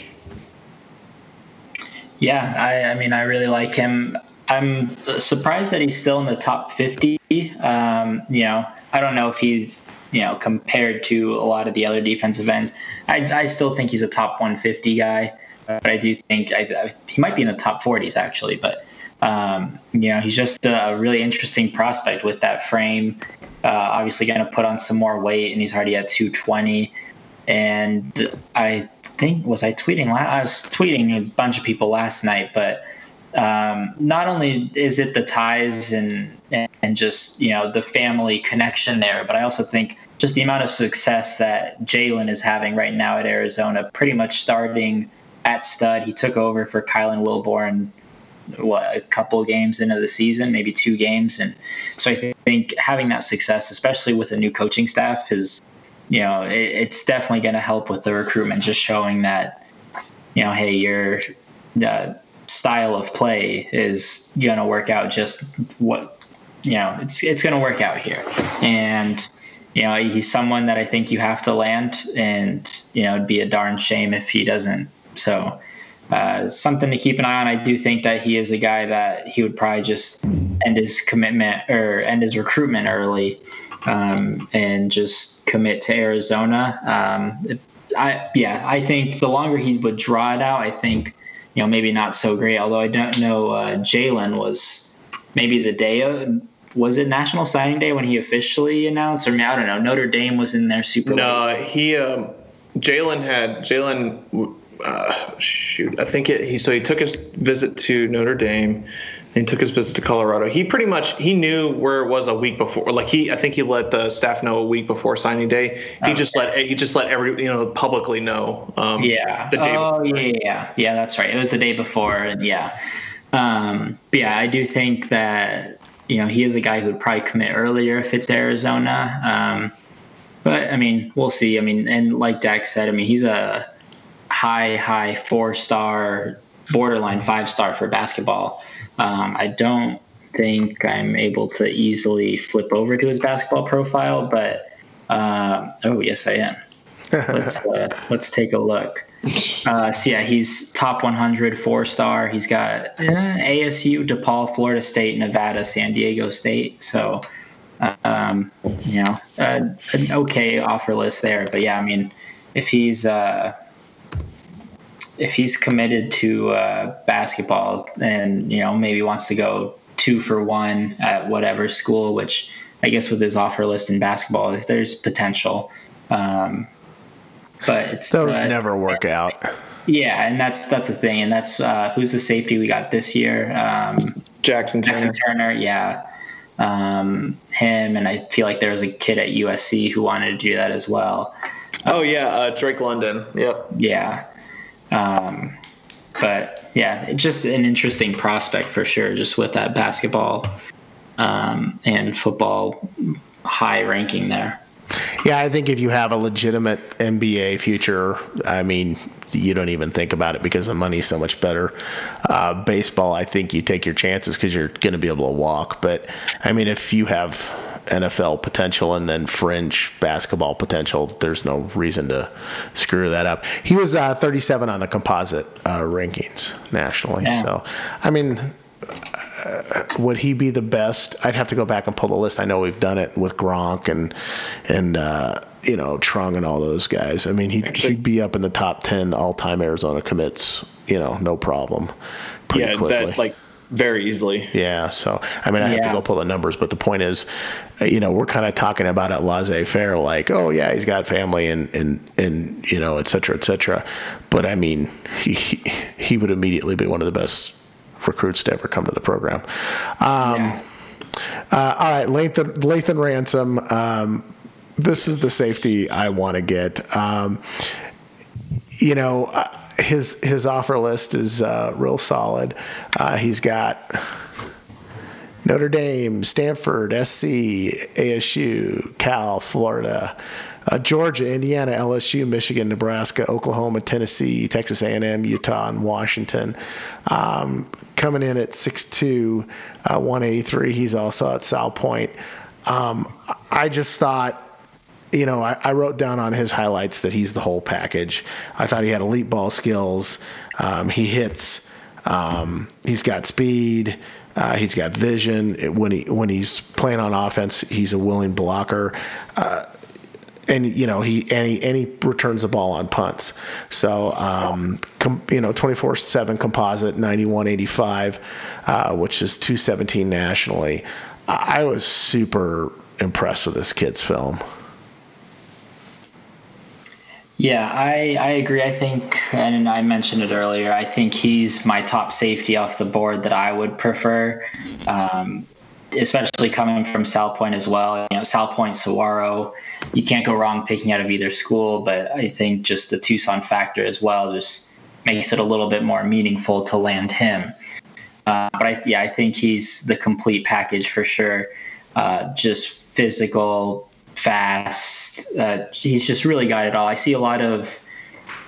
Yeah, I, I mean, I really like him. I'm surprised that he's still in the top 50. Um, you know, I don't know if he's you know compared to a lot of the other defensive ends. I, I still think he's a top 150 guy, but I do think I, I, he might be in the top 40s actually. But um, you know, he's just a really interesting prospect with that frame. Uh, obviously, going to put on some more weight, and he's already at 220. And I think was I tweeting? I was tweeting a bunch of people last night, but um, not only is it the ties and and just you know the family connection there, but I also think just the amount of success that Jalen is having right now at Arizona, pretty much starting at stud. He took over for Kylan Wilborn what a couple games into the season, maybe two games, and so I think having that success, especially with a new coaching staff, is you know it, it's definitely going to help with the recruitment. Just showing that you know, hey, your uh, style of play is going to work out just what you know it's it's going to work out here, and you know he's someone that I think you have to land, and you know it'd be a darn shame if he doesn't. So uh, something to keep an eye on. I do think that he is a guy that he would probably just end his commitment or end his recruitment early um, and just commit to Arizona. Um, I yeah, I think the longer he would draw it out, I think you know maybe not so great. Although I don't know, uh, Jalen was maybe the day of. Was it National Signing Day when he officially announced, or I don't know? Notre Dame was in there super. No, late. he um, Jalen had Jalen uh, shoot, I think it, he so he took his visit to Notre Dame. And he took his visit to Colorado. He pretty much he knew where it was a week before. Like he, I think he let the staff know a week before signing day. He okay. just let he just let every you know publicly know. Um, yeah. The day oh before. yeah, yeah, yeah. That's right. It was the day before, and yeah. Um, yeah, I do think that you know he is a guy who would probably commit earlier if it's Arizona. Um, but I mean, we'll see. I mean, and like Dax said, I mean he's a high, high four star, borderline five star for basketball. Um, I don't think I'm able to easily flip over to his basketball profile, but uh, oh yes, I am. let's uh, let's take a look. Uh, so yeah, he's top 100 four star. He's got uh, ASU, DePaul, Florida State, Nevada, San Diego State. So um, you know, uh, an okay offer list there. But yeah, I mean, if he's uh, if he's committed to uh, basketball and you know maybe wants to go two for one at whatever school, which I guess with his offer list in basketball, there's potential. Um, but it's those uh, never work out. Yeah, and that's that's the thing, and that's uh, who's the safety we got this year. Um, Jackson Turner. Jackson Turner, yeah. Um, him and I feel like there was a kid at USC who wanted to do that as well. Oh yeah, uh, Drake London. Yep. Yeah. Um, but yeah, just an interesting prospect for sure, just with that basketball um, and football high ranking there. Yeah, I think if you have a legitimate NBA future, I mean, you don't even think about it because the money's so much better. Uh, baseball, I think you take your chances because you're going to be able to walk. But I mean, if you have NFL potential and then fringe basketball potential, there's no reason to screw that up. He was uh, 37 on the composite uh, rankings nationally. Yeah. So, I mean, uh, would he be the best? I'd have to go back and pull the list. I know we've done it with Gronk and and uh, you know Trung and all those guys. I mean, he'd, he'd be up in the top 10 all time Arizona commits. You know, no problem. Pretty yeah, quickly. that like very easily. Yeah. So, I mean, I have to go pull the numbers, but the point is, you know, we're kind of talking about it laissez faire, like, oh, yeah, he's got family and, and, and, you know, et cetera, et cetera. But I mean, he, he would immediately be one of the best recruits to ever come to the program. Um, yeah. uh, all right. Lathan, Lathan Ransom. Um, this is the safety I want to get. Um, you know, his his offer list is uh, real solid. Uh, he's got Notre Dame, Stanford, SC, ASU, Cal, Florida, uh, Georgia, Indiana, LSU, Michigan, Nebraska, Oklahoma, Tennessee, Texas A&M, Utah, and Washington. Um, coming in at 6'2", uh, 183. He's also at Salpointe. Um, I just thought you know, I, I, wrote down on his highlights that he's the whole package. I thought he had elite ball skills. Um, he hits. Um, he's got speed. Uh, he's got vision. When he when he's playing on offense, he's a willing blocker. Uh, and you know he and he and he returns the ball on punts. So um, com, you know, twenty four seven composite, ninety one eighty five, uh, which is two seventeen nationally. I was super impressed with this kid's film. Yeah, I, I agree. I think, and I mentioned it earlier, I think he's my top safety off the board that I would prefer, um, especially coming from Salpointe as well. You know, Salpointe, Saguaro, you can't go wrong picking out of either school, but I think just the Tucson factor as well just makes it a little bit more meaningful to land him. Uh, but I, yeah, I think he's the complete package for sure. Uh, just physical, fast. Uh, he's just really got it all. I see a lot of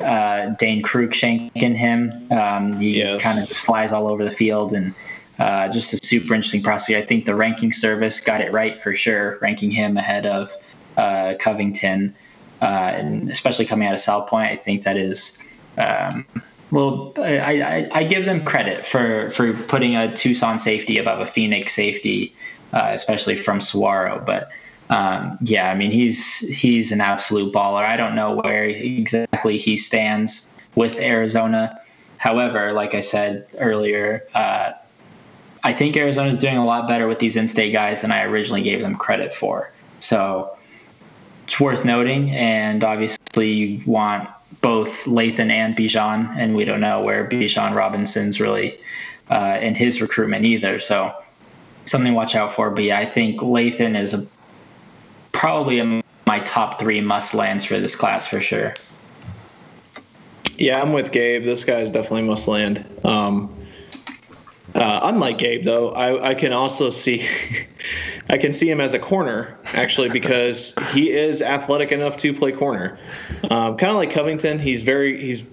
uh, Dane Cruikshank in him. Um, he yes. kind of just flies all over the field and uh, just a super interesting prospect. I think the ranking service got it right for sure, ranking him ahead of uh, Covington, uh, and especially coming out of Salpointe. I think that is. Um, well, I, I, I, give them credit for, for putting a Tucson safety above a Phoenix safety, uh, especially from Saguaro. But um, yeah, I mean he's he's an absolute baller. I don't know where exactly he stands with Arizona. However, like I said earlier, uh, I think Arizona is doing a lot better with these in-state guys than I originally gave them credit for. So it's worth noting, and obviously you want both Lathan and Bijan, and we don't know where Bijan Robinson's really uh, in his recruitment either. So something to watch out for. But yeah, I think Lathan is a probably in my top three must lands for this class for sure. Yeah, I'm with Gabe. This guy is definitely must land. Um, uh, unlike Gabe, though, I, I can also see, I can see him as a corner actually because he is athletic enough to play corner. Um, kind of like Covington, he's very he's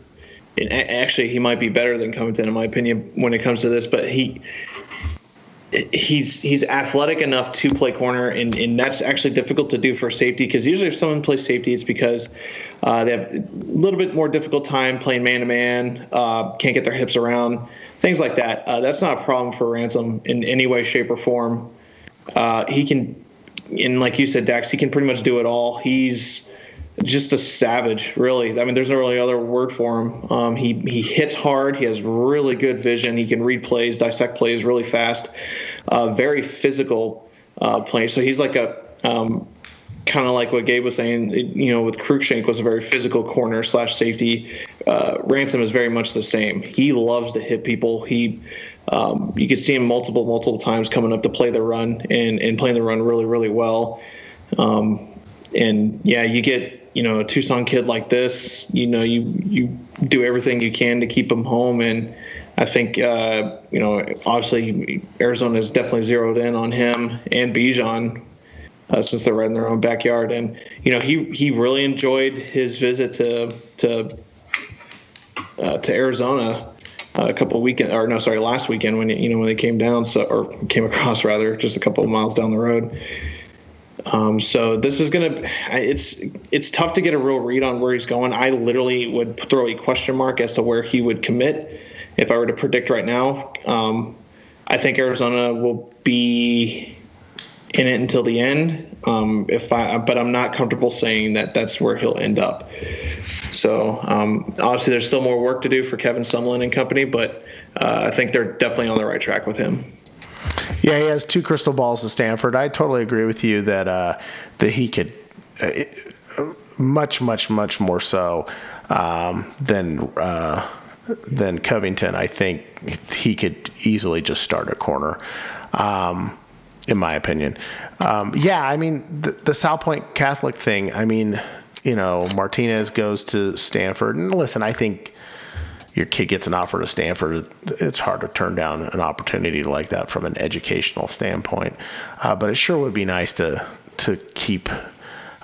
actually he might be better than Covington in my opinion when it comes to this, but he he's he's athletic enough to play corner, and, and that's actually difficult to do for safety because usually if someone plays safety, it's because uh, they have a little bit more difficult time playing man to man, can't get their hips around, things like that. Uh, that's not a problem for Ransom in any way, shape, or form. Uh, he can, and like you said, Dax, he can pretty much do it all. He's just a savage, really. I mean, there's no really other word for him. Um, he he hits hard. He has really good vision. He can read plays, dissect plays really fast. Uh, very physical uh, player. So he's like a um, kind of like what Gabe was saying. You know, with Cruikshank was a very physical corner slash safety. Uh, Ransom is very much the same. He loves to hit people. He um, you could see him multiple multiple times coming up to play the run and and playing the run really really well. Um, and yeah, you get you know a Tucson kid like this, you know you you do everything you can to keep him home, and I think uh, you know obviously Arizona is definitely zeroed in on him and Bijan uh, since they're right in their own backyard, and you know he he really enjoyed his visit to to uh, to Arizona. Uh, a couple weekend or no sorry last weekend when you know when they came down so or came across rather just a couple of miles down the road um, so this is gonna it's it's tough to get a real read on where he's going. I literally would throw a question mark as to where he would commit if I were to predict right now. Um, I think Arizona will be in it until the end. Um, if I, but I'm not comfortable saying that that's where he'll end up. So um, obviously, there's still more work to do for Kevin Sumlin and company, but uh, I think they're definitely on the right track with him. Yeah, he has two crystal balls to Stanford. I totally agree with you that uh, that he could uh, much, much, much more so um, than uh, than Covington. I think he could easily just start a corner. Um, in my opinion, um, yeah. I mean, the, the Salpointe Catholic thing. I mean, you know, Martinez goes to Stanford, and listen, I think your kid gets an offer to Stanford, it's hard to turn down an opportunity like that from an educational standpoint. Uh, but it sure would be nice to to keep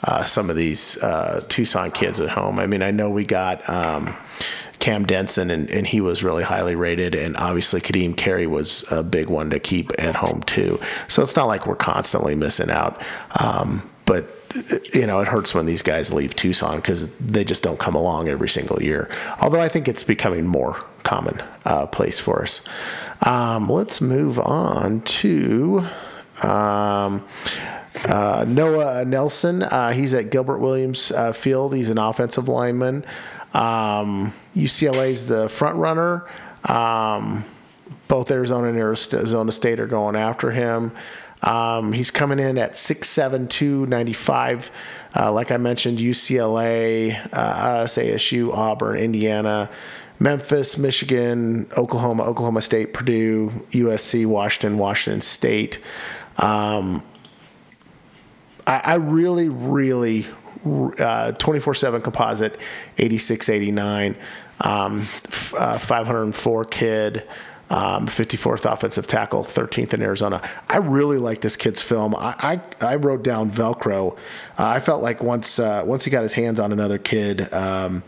uh, some of these uh, Tucson kids at home. I mean, I know we got. Um, Cam Denson, and, and he was really highly rated. And obviously, Ka'Deem Carey was a big one to keep at home, too. So it's not like we're constantly missing out. Um, but you know, it hurts when these guys leave Tucson because they just don't come along every single year. Although I think it's becoming more common uh, place for us. Um, let's move on to um, uh, Noah Nelson. Uh, he's at Gilbert Williams uh, Field. He's an offensive lineman. Um, UCLA's the front runner. Um, both Arizona and Arizona State are going after him. Um, he's coming in at 6'7", 295. Uh, like I mentioned, UCLA, uh, ASU, Auburn, Indiana, Memphis, Michigan, Oklahoma, Oklahoma State, Purdue, USC, Washington, Washington State. Um, I, I, really, really, uh, 24 7 composite, 86 89, um, f- uh, 504 kid um, 54th offensive tackle, 13th in Arizona. I really like this kid's film. I, I, I wrote down Velcro. Uh, I felt like once uh, once he got his hands on another kid, um,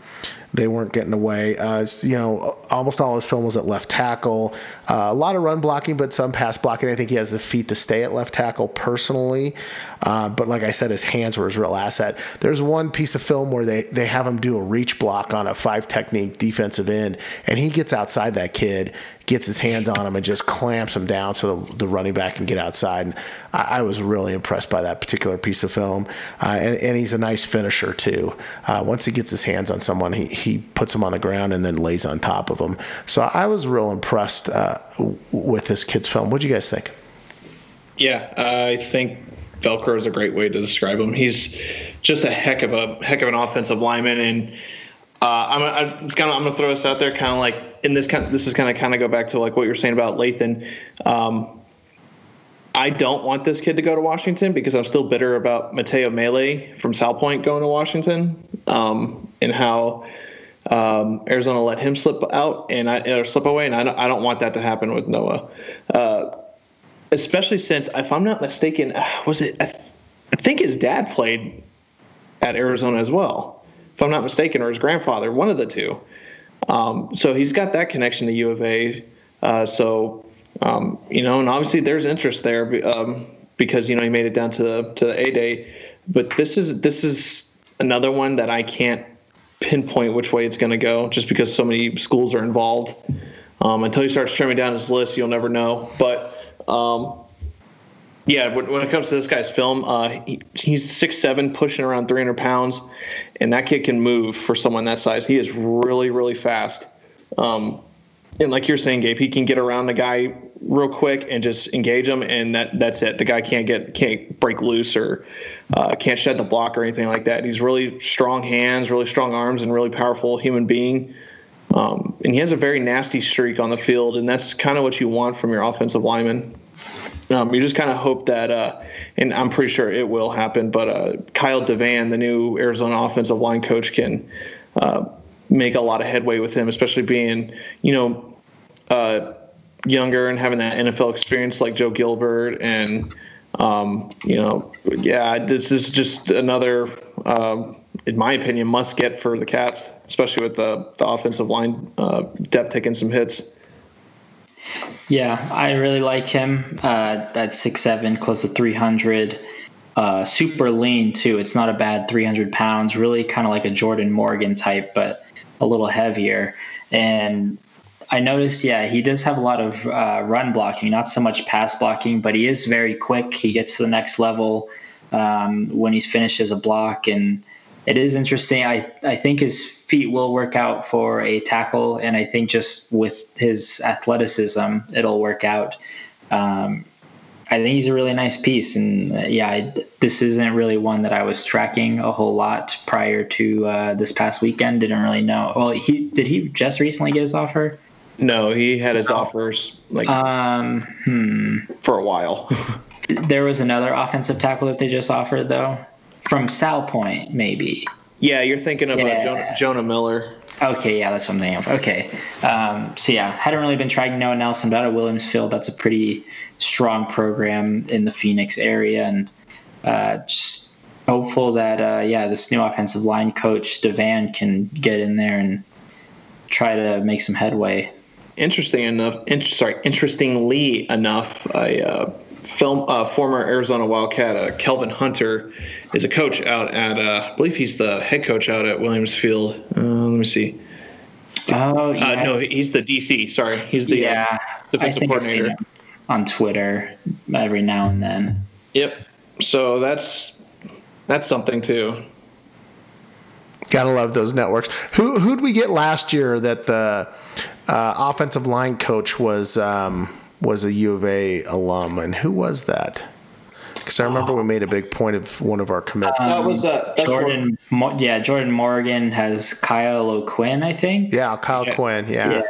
they weren't getting away. Uh, you know, almost all his film was at left tackle. Uh, a lot of run blocking, but some pass blocking. I think he has the feet to stay at left tackle personally. Uh, but like I said, his hands were his real asset. There's one piece of film where they, they have him do a reach block on a five technique defensive end, and he gets outside that kid, gets his hands on him, and just clamps him down so the, the running back can get outside. And I, I, was really impressed by that particular piece of film. Uh, and, and, he's a nice finisher, too. Uh, once he gets his hands on someone, he, he puts them on the ground and then lays on top of them. So I was real impressed uh, with this kid's film. What do you guys think? Yeah, I think Velcro is a great way to describe him. He's just a heck of a heck of an offensive lineman, and uh, I'm, I'm, it's kind of I'm gonna throw this out there, kind of like in this kind of, this is kind of kind of go back to like what you were saying about Lathan. Um, I don't want this kid to go to Washington because I'm still bitter about Matteo Mele from South Salpointe going to Washington um, and how um, Arizona let him slip out and I or slip away, and I don't, I don't want that to happen with Noah. Uh, especially since, if I'm not mistaken, was it? I, th- I think his dad played at Arizona as well, if I'm not mistaken, or his grandfather, one of the two. Um, so he's got that connection to U of A. Uh, so um, you know, and obviously there's interest there um, because you know he made it down to the to the A day. But this is this is another one that I can't pinpoint which way it's going to go, just because so many schools are involved. Um, until he starts trimming down his list, you'll never know. But um, yeah, when, when, it comes to this guy's film, uh, he, he's six seven, pushing around 300 pounds, and that kid can move for someone that size. He is really, really fast. Um, and like you're saying, Gabe, he can get around the guy real quick and just engage him, and that that's it. The guy can't get can't break loose or uh, can't shed the block or anything like that. He's really strong hands, really strong arms, and really powerful human being. Um, and he has a very nasty streak on the field, and that's kind of what you want from your offensive lineman. Um, you just kind of hope that, uh, and I'm pretty sure it will happen, but uh, Kyle DeVan, the new Arizona offensive line coach, can uh, make a lot of headway with him, especially being, you know, uh, younger and having that NFL experience like Joe Gilbert and, um, you know, yeah, this is just another, um, in my opinion, must get for the Cats, especially with the, the offensive line uh, depth taking some hits. Yeah, I really like him. Uh, at six seven, close to three hundred. Uh, super lean too. It's not a bad 300 pounds. Really, kind of like a Jordan Morgan type, but a little heavier. And I noticed, yeah, he does have a lot of uh, run blocking, not so much pass blocking, but he is very quick. He gets to the next level um, when he finishes a block, and it is interesting. I I think his feet will work out for a tackle, and I think just with his athleticism, it'll work out. Um, I think he's a really nice piece, and uh, yeah, I, this isn't really one that I was tracking a whole lot prior to uh, this past weekend. Didn't really know. Well, he did he just recently get his offer? No, he had his offers like um, hmm. for a while. there was another offensive tackle that they just offered though from Salpointe, maybe. Yeah, you're thinking of uh, yeah. Jonah, Jonah, Miller. Okay, yeah, that's what I'm thinking of. Okay, um, so yeah, hadn't really been tracking no Noah Nelson, but out of Williams Field, that's a pretty strong program in the Phoenix area, and uh, just hopeful that uh, yeah, this new offensive line coach DeVan can get in there and try to make some headway. Interesting enough. In, sorry, interestingly enough, I uh, film uh, former Arizona Wildcat uh, Kelvin Hunter is a coach out at uh, I believe he's the head coach out at Williams Field. Uh, let me see. Oh yeah. Uh, no, he's the DC. Sorry, he's the uh, yeah, defensive I think I've seen coordinator. him on Twitter every now and then. Yep. So that's that's something too. Gotta love those networks. Who who'd we get last year that the uh, offensive line coach was um, was a U of A alum, and who was that? Because I remember we made a big point of one of our commits. That was uh, that's Jordan, Mo- yeah, Jordan Morgan has Kyle O'Quinn, I think. yeah, Kyle Yeah. Quinn. Yeah. Yeah.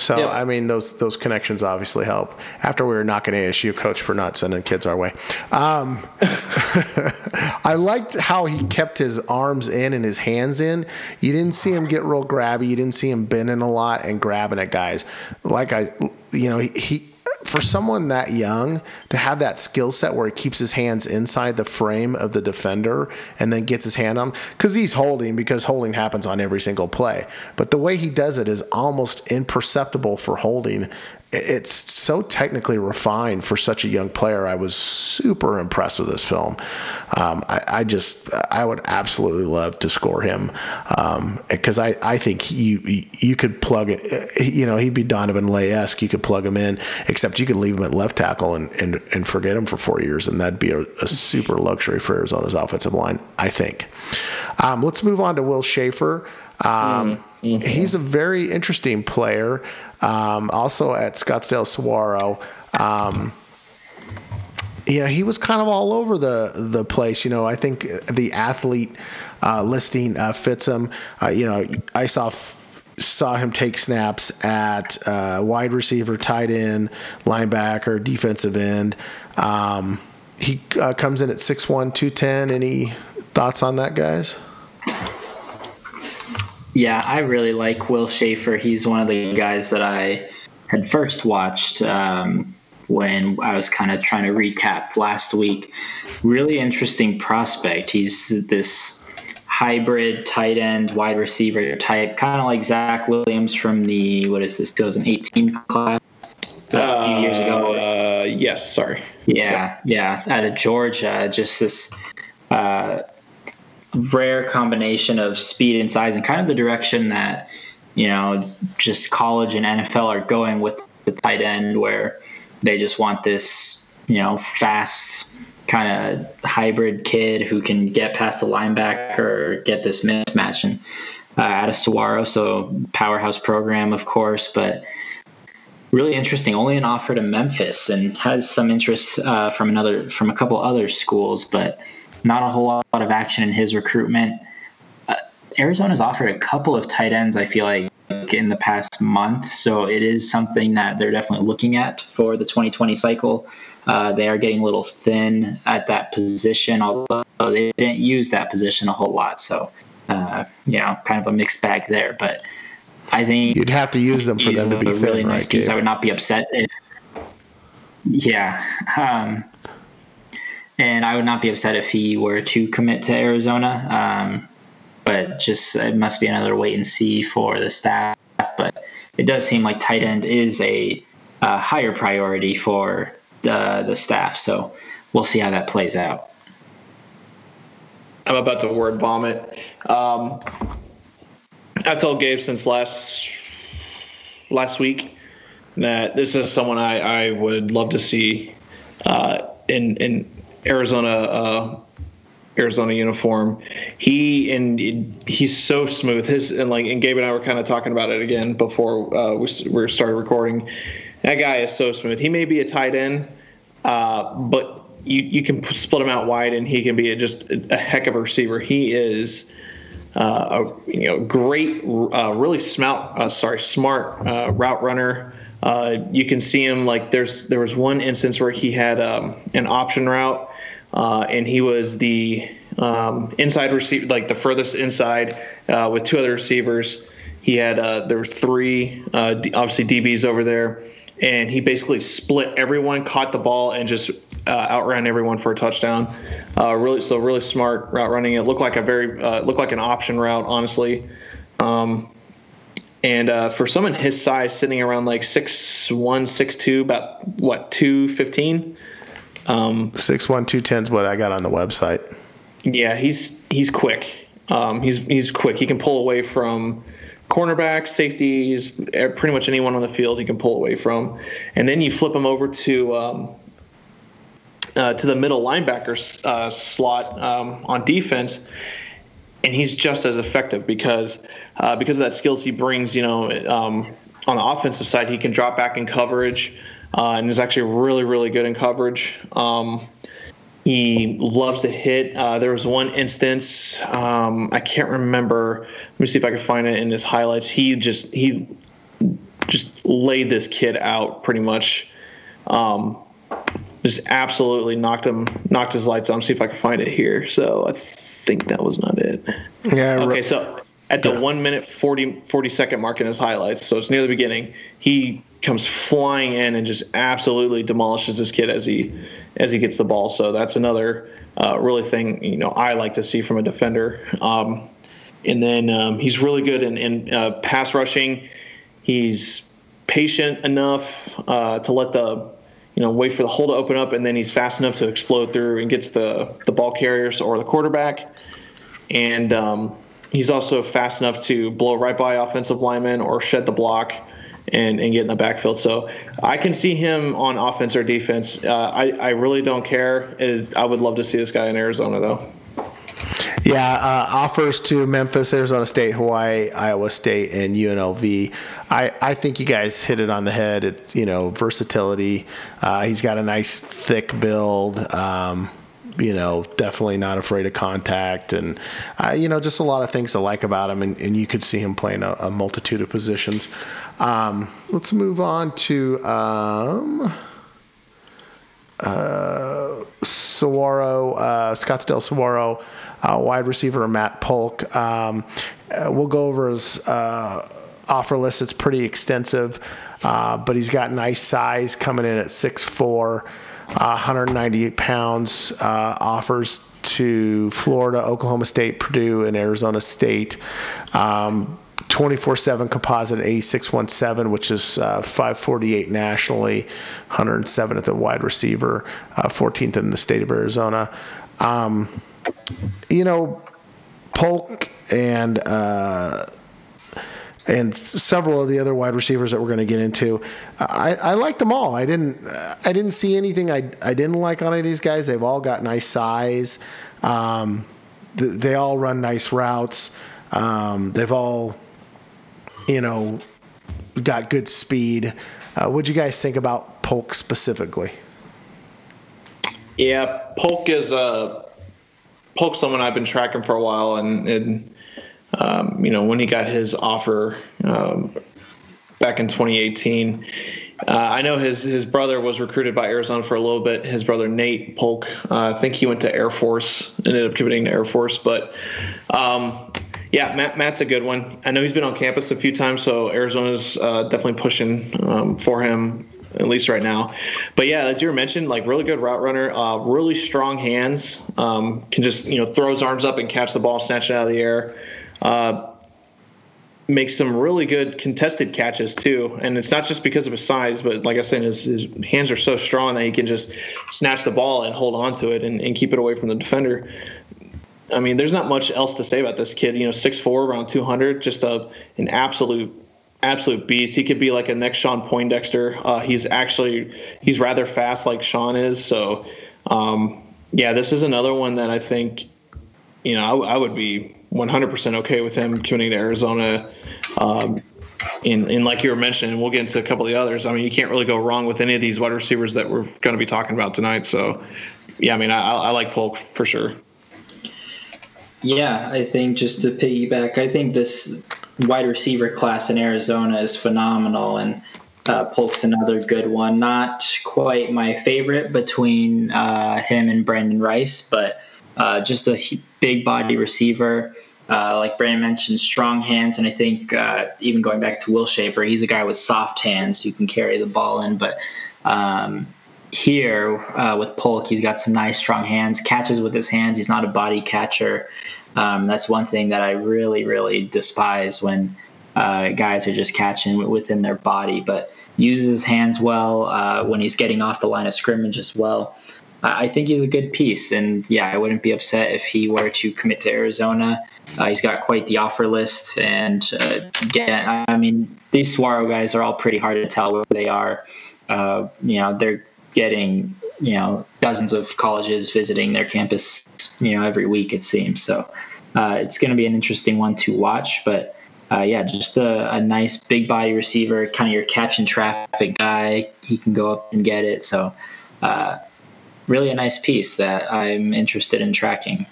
So Yeah. I mean, those those connections obviously help. After we were knocking ASU coach for not sending kids our way, um, I liked how he kept his arms in and his hands in. You didn't see him get real grabby. You didn't see him bending a lot and grabbing at guys. Like I, you know, he. he for someone that young to have that skill set where he keeps his hands inside the frame of the defender and then gets his hand on because he's holding because holding happens on every single play. But the way he does it is almost imperceptible for holding it's so technically refined for such a young player. I was super impressed with this film. Um, I, I just i would absolutely love to score him because I, I think you you could plug it you know he'd be donovan lay-esque you could plug him in except you could leave him at left tackle and, and, and forget him for four years and that'd be a, a super luxury for arizona's offensive line i think. Um, let's move on to will schaefer. Um, He's a very interesting player. Um, also at Scottsdale Saguaro. Um, you know, he was kind of all over the the place. You know, I think the athlete uh, listing uh, fits him. Uh, you know, I saw f- saw him take snaps at uh, wide receiver, tight end, linebacker, defensive end. Um, he uh, comes in at 6'1", 210. Any thoughts on that, guys? Yeah, I really like Will Schaefer. He's one of the guys that I had first watched um, when I was kind of trying to recap last week. Really interesting prospect. He's this hybrid tight end wide receiver type, kind of like Zach Williams from the what is this 2018 class a few years ago. Uh, yes, sorry. Yeah, yeah. Out of Georgia, just this uh, rare combination of speed and size, and kind of the direction that you know just college and NFL are going with the tight end, where they just want this you know fast kind of hybrid kid who can get past the linebacker or get this mismatch and uh, out of Saguaro, so powerhouse program, of course, but really interesting. Only an offer to Memphis and has some interest uh, from another from a couple other schools, but not a whole lot of action in his recruitment. Uh, Arizona's offered a couple of tight ends. I feel like in the past month, so it is something that they're definitely looking at for the 2020 cycle. Uh, they are getting a little thin at that position, although they didn't use that position a whole lot. So, uh, you know, kind of a mixed bag there, but. I think You'd have to use them for them to be thin, really nice right? I would not be upset if, yeah, um, and I would not be upset if he were to commit to Arizona. Um, but just it must be another wait and see for the staff. But it does seem like tight end is a, uh higher priority for the the staff. So we'll see how that plays out. I'm about to word vomit. Um, I told Gabe since last last week that this is someone I, I would love to see uh, in in Arizona uh, Arizona uniform. He and he's so smooth. His and like and Gabe and I were kind of talking about it again before uh, we we started recording. That guy is so smooth. He may be a tight end, uh, but you you can split him out wide, and he can be a, just a, a heck of a receiver. He is uh, a you know great, uh, really smart, uh, sorry, smart uh, route runner. You can see him like there's there was one instance where he had um, an option route, uh, and he was the um, inside receiver, like the furthest inside uh, with two other receivers, He had uh, there were three uh, obviously DBs over there, and he basically split everyone, caught the ball, and just uh, outran everyone for a touchdown. Uh, really, so really smart route running. It looked like a very looked like an option route, honestly. Um, and uh, for someone his size, sitting around like six one, six two, about what two fifteen. Um, Six one two ten's what I got on the website. yeah, he's he's quick. Um, he's he's quick. He can pull away from cornerbacks, safeties, pretty much anyone on the field. He can pull away from. And then you flip him over to um, uh, to the middle linebacker uh, slot um, on defense, and he's just as effective because uh, because of that skills he brings. You know, um, on the offensive side, he can drop back in coverage, uh, and is actually really really good in coverage. Um, he loves to hit. Uh, there was one instance um, I can't remember. Let me see if I can find it in his highlights. He just he just laid this kid out pretty much. Um, just absolutely knocked him knocked his lights on. See if I can find it here. So I think that was not it. Yeah. Okay, so at the Yeah. one minute 40, 40 second mark in his highlights, so it's near the beginning, he comes flying in and just absolutely demolishes this kid as he as he gets the ball. So that's another uh, really thing you know I like to see from a defender. Um, and then um, he's really good in, in uh, pass rushing. He's patient enough uh, to let the you know wait for the hole to open up, and then he's fast enough to explode through and gets the the ball carriers or the quarterback and um, he's also fast enough to blow right by offensive linemen or shed the block and, and get in the backfield. So I can see him on offense or defense. Uh, I, I really don't care. I would love to see this guy in Arizona, though. Yeah, uh, offers to Memphis, Arizona State, Hawaii, Iowa State, and UNLV. I, I think you guys hit it on the head. It's you know versatility. Uh, he's got a nice thick build. Um, you know, definitely not afraid of contact, and uh, you know, just a lot of things to like about him. And, and you could see him playing a, a multitude of positions. Um, let's move on to. Um, Saguaro, uh, Scottsdale Saguaro, uh, wide receiver Matt Polk. Um, uh, we'll go over his uh, offer list. It's pretty extensive, uh, but he's got nice size coming in at 6'4", uh, 198 pounds. Uh, offers to Florida, Oklahoma State, Purdue, and Arizona State. Um, 24-7 composite at 8617 which is uh, 548 nationally 107th at the wide receiver uh, 14th in the state of arizona um, you know polk and uh, and several of the other wide receivers that we're going to get into. I, I liked them all. I didn't i didn't see anything I, I didn't like on any of these guys. They've all got nice size. Um, th- they all run nice routes. Um, they've all you know, got good speed. Uh, what'd you guys think about Polk specifically? Yeah, Polk is uh, Polk's someone I've been tracking for a while, and, and um, you know when he got his offer um, back in 2018. Uh, I know his his brother was recruited by Arizona for a little bit. His brother Nate Polk, uh, I think he went to Air Force, ended up committing to Air Force. But um, yeah, Matt, Matt's a good one. I know he's been on campus a few times, so Arizona's uh, definitely pushing um, for him at least right now. But yeah, as you mentioned, like really good route runner, uh, really strong hands, um, can just you know throw his arms up and catch the ball, snatch it out of the air. Uh, makes some really good contested catches too, and it's not just because of his size, but like I said, his, his hands are so strong that he can just snatch the ball and hold on to it and, and keep it away from the defender. I mean, there's not much else to say about this kid. You know, six four, around 200, just a an absolute absolute beast. He could be like a next Shawn Poindexter. Uh, he's actually he's rather fast, like Shawn is. So, um, yeah, this is another one that I think, you know, I, I would be 100% okay with him committing to Arizona. Um, in, in like you were mentioning, we'll get into a couple of the others. I mean, you can't really go wrong with any of these wide receivers that we're going to be talking about tonight. So, yeah, I mean, I, I like Polk for sure. Yeah, I think just to piggyback, I think this wide receiver class in Arizona is phenomenal, and uh, Polk's another good one. Not quite my favorite between uh, him and Brenden Rice, but uh, just a big body receiver. Uh, like Brandon mentioned, strong hands, and I think uh, even going back to Will Schaefer, he's a guy with soft hands who can carry the ball in. But um, here uh, with Polk, he's got some nice strong hands, catches with his hands. He's not a body catcher. Um, that's one thing that I really, really despise when uh, guys are just catching within their body. But uses his hands well when he's getting off the line of scrimmage as well. I think he's a good piece, and yeah, I wouldn't be upset if he were to commit to Arizona. Uh, he's got quite the offer list, and uh, yeah, I mean, these Saguaro guys are all pretty hard to tell where they are. Uh, you know, they're getting you know dozens of colleges visiting their campus, you know, every week it seems. So uh, it's going to be an interesting one to watch, but. Uh, yeah, just a, a, nice big body receiver, kind of your catch and traffic guy. He can go up and get it. So, uh, really a nice piece that I'm interested in tracking.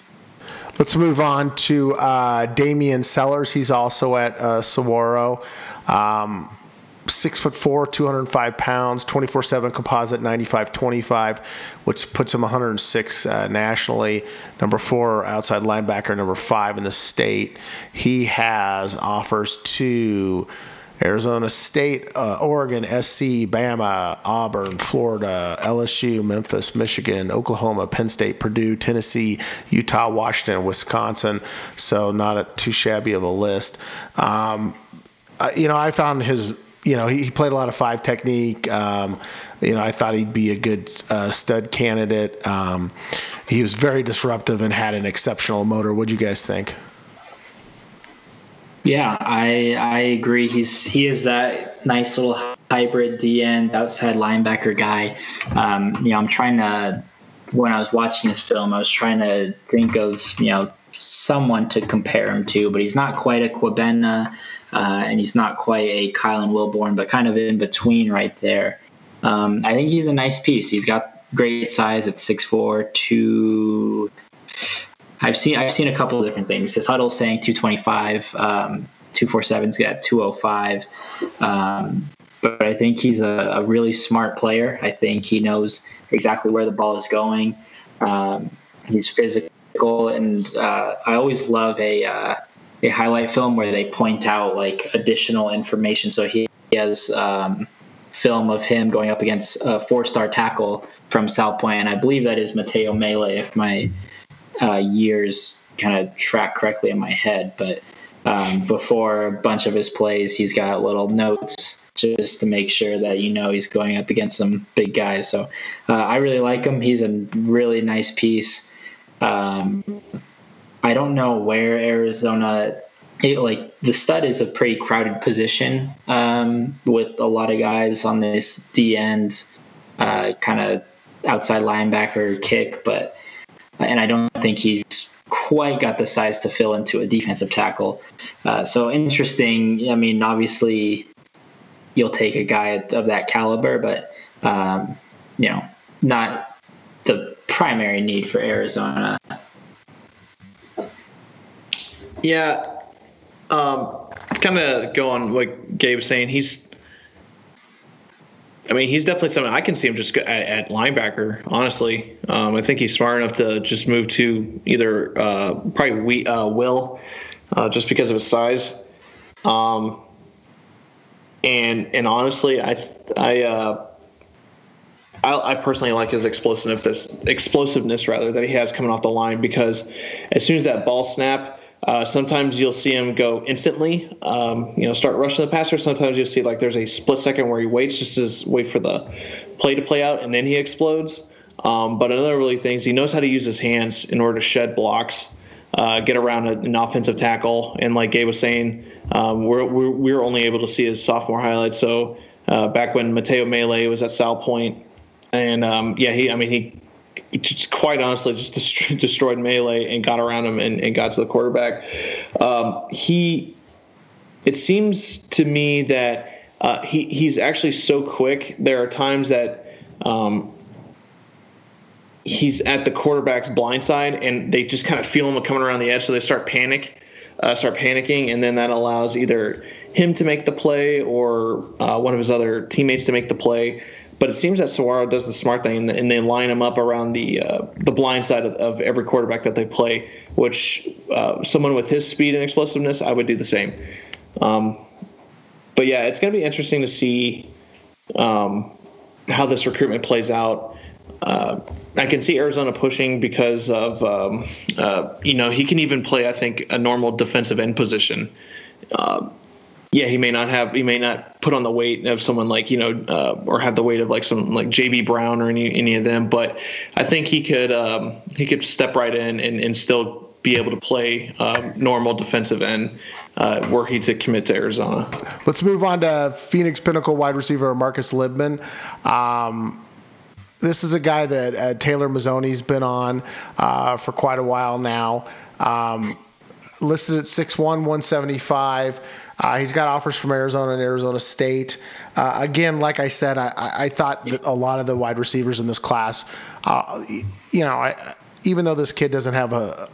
Let's move on to uh, Damian Sellers. He's also at uh, Saguaro. Um, six foot four, 205 pounds, 24 7 composite, 95 25, which puts him 106 uh, nationally. Number four outside linebacker, number five in the state. He has offers to Arizona State, uh, Oregon, SC, Bama, Auburn, Florida, LSU, Memphis, Michigan, Oklahoma, Penn State, Purdue, Tennessee, Utah, Washington, Wisconsin. So not a, too shabby of a list. Um, uh, you know, I found his. You know, he, he played a lot of five technique. Um, you know, I thought he'd be a good uh, stud candidate. Um, he was very disruptive and had an exceptional motor. What'd you guys think? Yeah, I I agree. He's he is that nice little hybrid D end outside linebacker guy. Um, you know, I'm trying to when I was watching this film, I was trying to think of you know someone to compare him to, but he's not quite a Quibena, uh, and he's not quite a Kylan Wilborn, but kind of in between right there. Um, I think he's a nice piece. He's got great size at 6'4", 2 I've seen I've seen a couple of different things. His Hudl saying 225, um, 247's got 205. Um, but I think he's a, a, really smart player. I think he knows exactly where the ball is going. Um, he's physical, and uh, I always love a uh, a highlight film where they point out like additional information. So he, he has um, film of him going up against a four star tackle from Salpointe, and I believe that is Matteo Mele, if my uh, years kind of track correctly in my head. But um, before a bunch of his plays, he's got little notes just to make sure that you know he's going up against some big guys. So uh, I really like him. He's a really nice piece. Um, I don't know where Arizona. It, like the stud is a pretty crowded position um, with a lot of guys on this D end, uh, kind of outside linebacker kick, but and I don't think he's quite got the size to fill into a defensive tackle. Uh, so interesting. I mean, obviously, you'll take a guy of that caliber, but um, you know, not the primary need for Arizona. Yeah, um, kind of go on what Gabe was saying. He's I mean, he's definitely something I can see him just at, at linebacker. Honestly, um, I think he's smart enough to just move to either uh, probably we uh, Will, uh, just because of his size. Um, and and honestly, I I, uh, I I personally like his explosiveness explosiveness rather that he has coming off the line because as soon as that ball snap uh, sometimes you'll see him go instantly, um, you know, start rushing the passer. Sometimes you'll see like there's a split second where he waits just to wait for the play to play out, and then he explodes. Um, but another really thing is he knows how to use his hands in order to shed blocks, uh, get around an offensive tackle, and like Gabe was saying, um, we're, we're we're only able to see his sophomore highlights. So uh, back when Matteo Mele was at Salpointe, and um, yeah, he I mean he just quite honestly just destroyed Mele and got around him and, and got to the quarterback. Um, he, it seems to me that uh, he he's actually so quick. There are times that um, he's at the quarterback's blind side and they just kind of feel him coming around the edge, so they start panic, uh, start panicking, and then that allows either him to make the play or uh, one of his other teammates to make the play. But it seems that Saguaro does the smart thing, and they line him up around the uh, the blind side of, of, every quarterback that they play which uh, someone with his speed and explosiveness, I would do the same. Um, but yeah, it's going to be interesting to see um, how this recruitment plays out. Uh, I can see Arizona pushing because of um, uh, you know he can even play I think a normal defensive end position. Uh, yeah, he may not have he may not put on the weight of someone like you know uh, or have the weight of like some like JB Brown or any any of them, but I think he could um, he could step right in and, and still be able to play um, normal defensive end uh, were he to commit to Arizona. Let's move on to Phoenix Pinnacle wide receiver Marcus Libman. Um, this is a guy that uh, Taylor Mazzone's been on uh, for quite a while now. Um, listed at 6'1", 175. Uh, he's got offers from Arizona and Arizona State. Uh, again, like I said, I, I, thought that a lot of the wide receivers in this class, uh, you know, I, even though this kid doesn't have a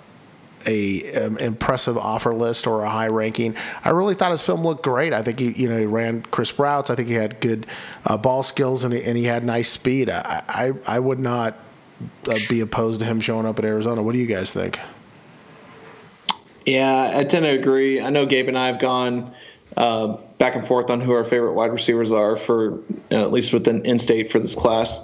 a um, impressive offer list or a high ranking. I really thought his film looked great. I think he, you know, he ran crisp routes. I think he had good uh, ball skills and he, and he had nice speed. I, I, I would not uh, be opposed to him showing up at Arizona. What do you guys think? Yeah, I tend to agree. I know Gabe and I have gone uh, back and forth on who our favorite wide receivers are for uh, at least within in-state for this class.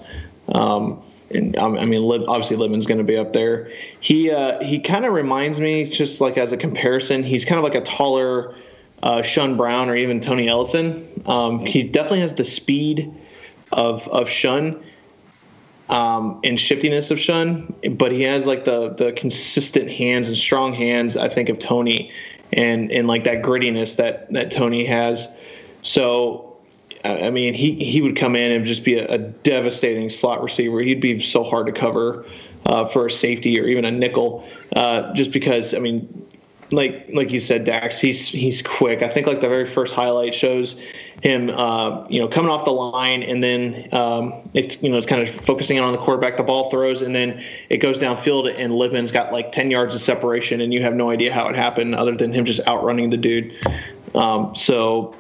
Um, and um, I mean, obviously Libman's going to be up there. He uh, he kind of reminds me, just like as a comparison, he's kind of like a taller uh, Shun Brown or even Tony Ellison. Um, he definitely has the speed of of Shun um, and shiftiness of Shun, but he has like the the consistent hands and strong hands. I think of Tony, and and like that grittiness that that Tony has. So I mean, he he would come in and just be a, a devastating slot receiver. He'd be so hard to cover uh, for a safety or even a nickel, uh, just because. I mean, like like you said, Dax, he's he's quick. I think like the very first highlight shows him, uh, you know, coming off the line, and then um, it's you know it's kind of focusing on the quarterback. The ball throws, and then it goes downfield, and Libman's got like ten yards of separation, and you have no idea how it happened, other than him just outrunning the dude. Um, so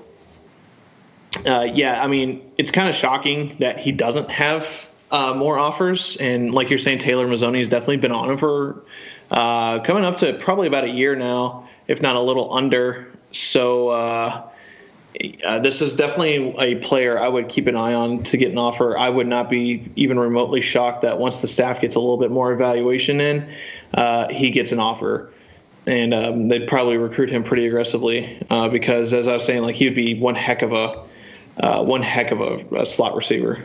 uh, yeah, I mean, it's kind of shocking that he doesn't have uh, more offers. And like you're saying, Taylor Mazzone has definitely been on him for uh, coming up to probably about a year now, if not a little under. So uh, uh, this is definitely a player I would keep an eye on to get an offer. I would not be even remotely shocked that once the staff gets a little bit more evaluation in, uh, he gets an offer and um, they'd probably recruit him pretty aggressively uh, because, as I was saying, like he would be one heck of a uh, one heck of a, a slot receiver.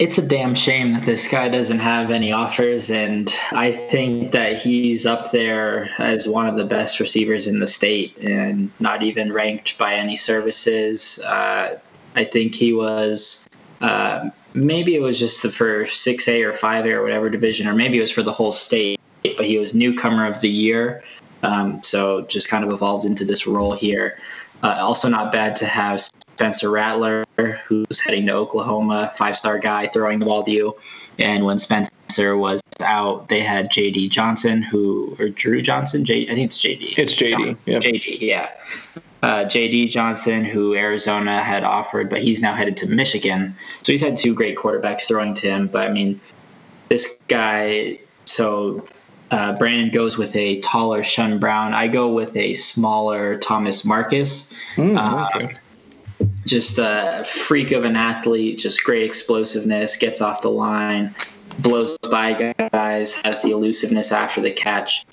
It's a damn shame that this guy doesn't have any offers and i think that he's up there as one of the best receivers in the state and not even ranked by any services. Uh, i think he was uh, maybe it was just the for 6a or 5a or whatever division or maybe it was for the whole state but he was newcomer of the year. Um, so just kind of evolved into this role here. Uh, also, not bad to have Spencer Rattler, who's heading to Oklahoma, five star guy throwing the ball to you. And when Spencer was out, they had JD Johnson, who, or Drew Johnson, J, I think it's JD. It's JD. Yep. JD, yeah. Uh, JD Johnson, who Arizona had offered, but he's now headed to Michigan. So he's had two great quarterbacks throwing to him. But I mean, this guy, so uh, Brandon goes with a taller Shun Brown. I go with a smaller Thomas Marcus. Mm, okay. uh, just a freak of an athlete, just great explosiveness, gets off the line, blows by guys, has the elusiveness after the catch.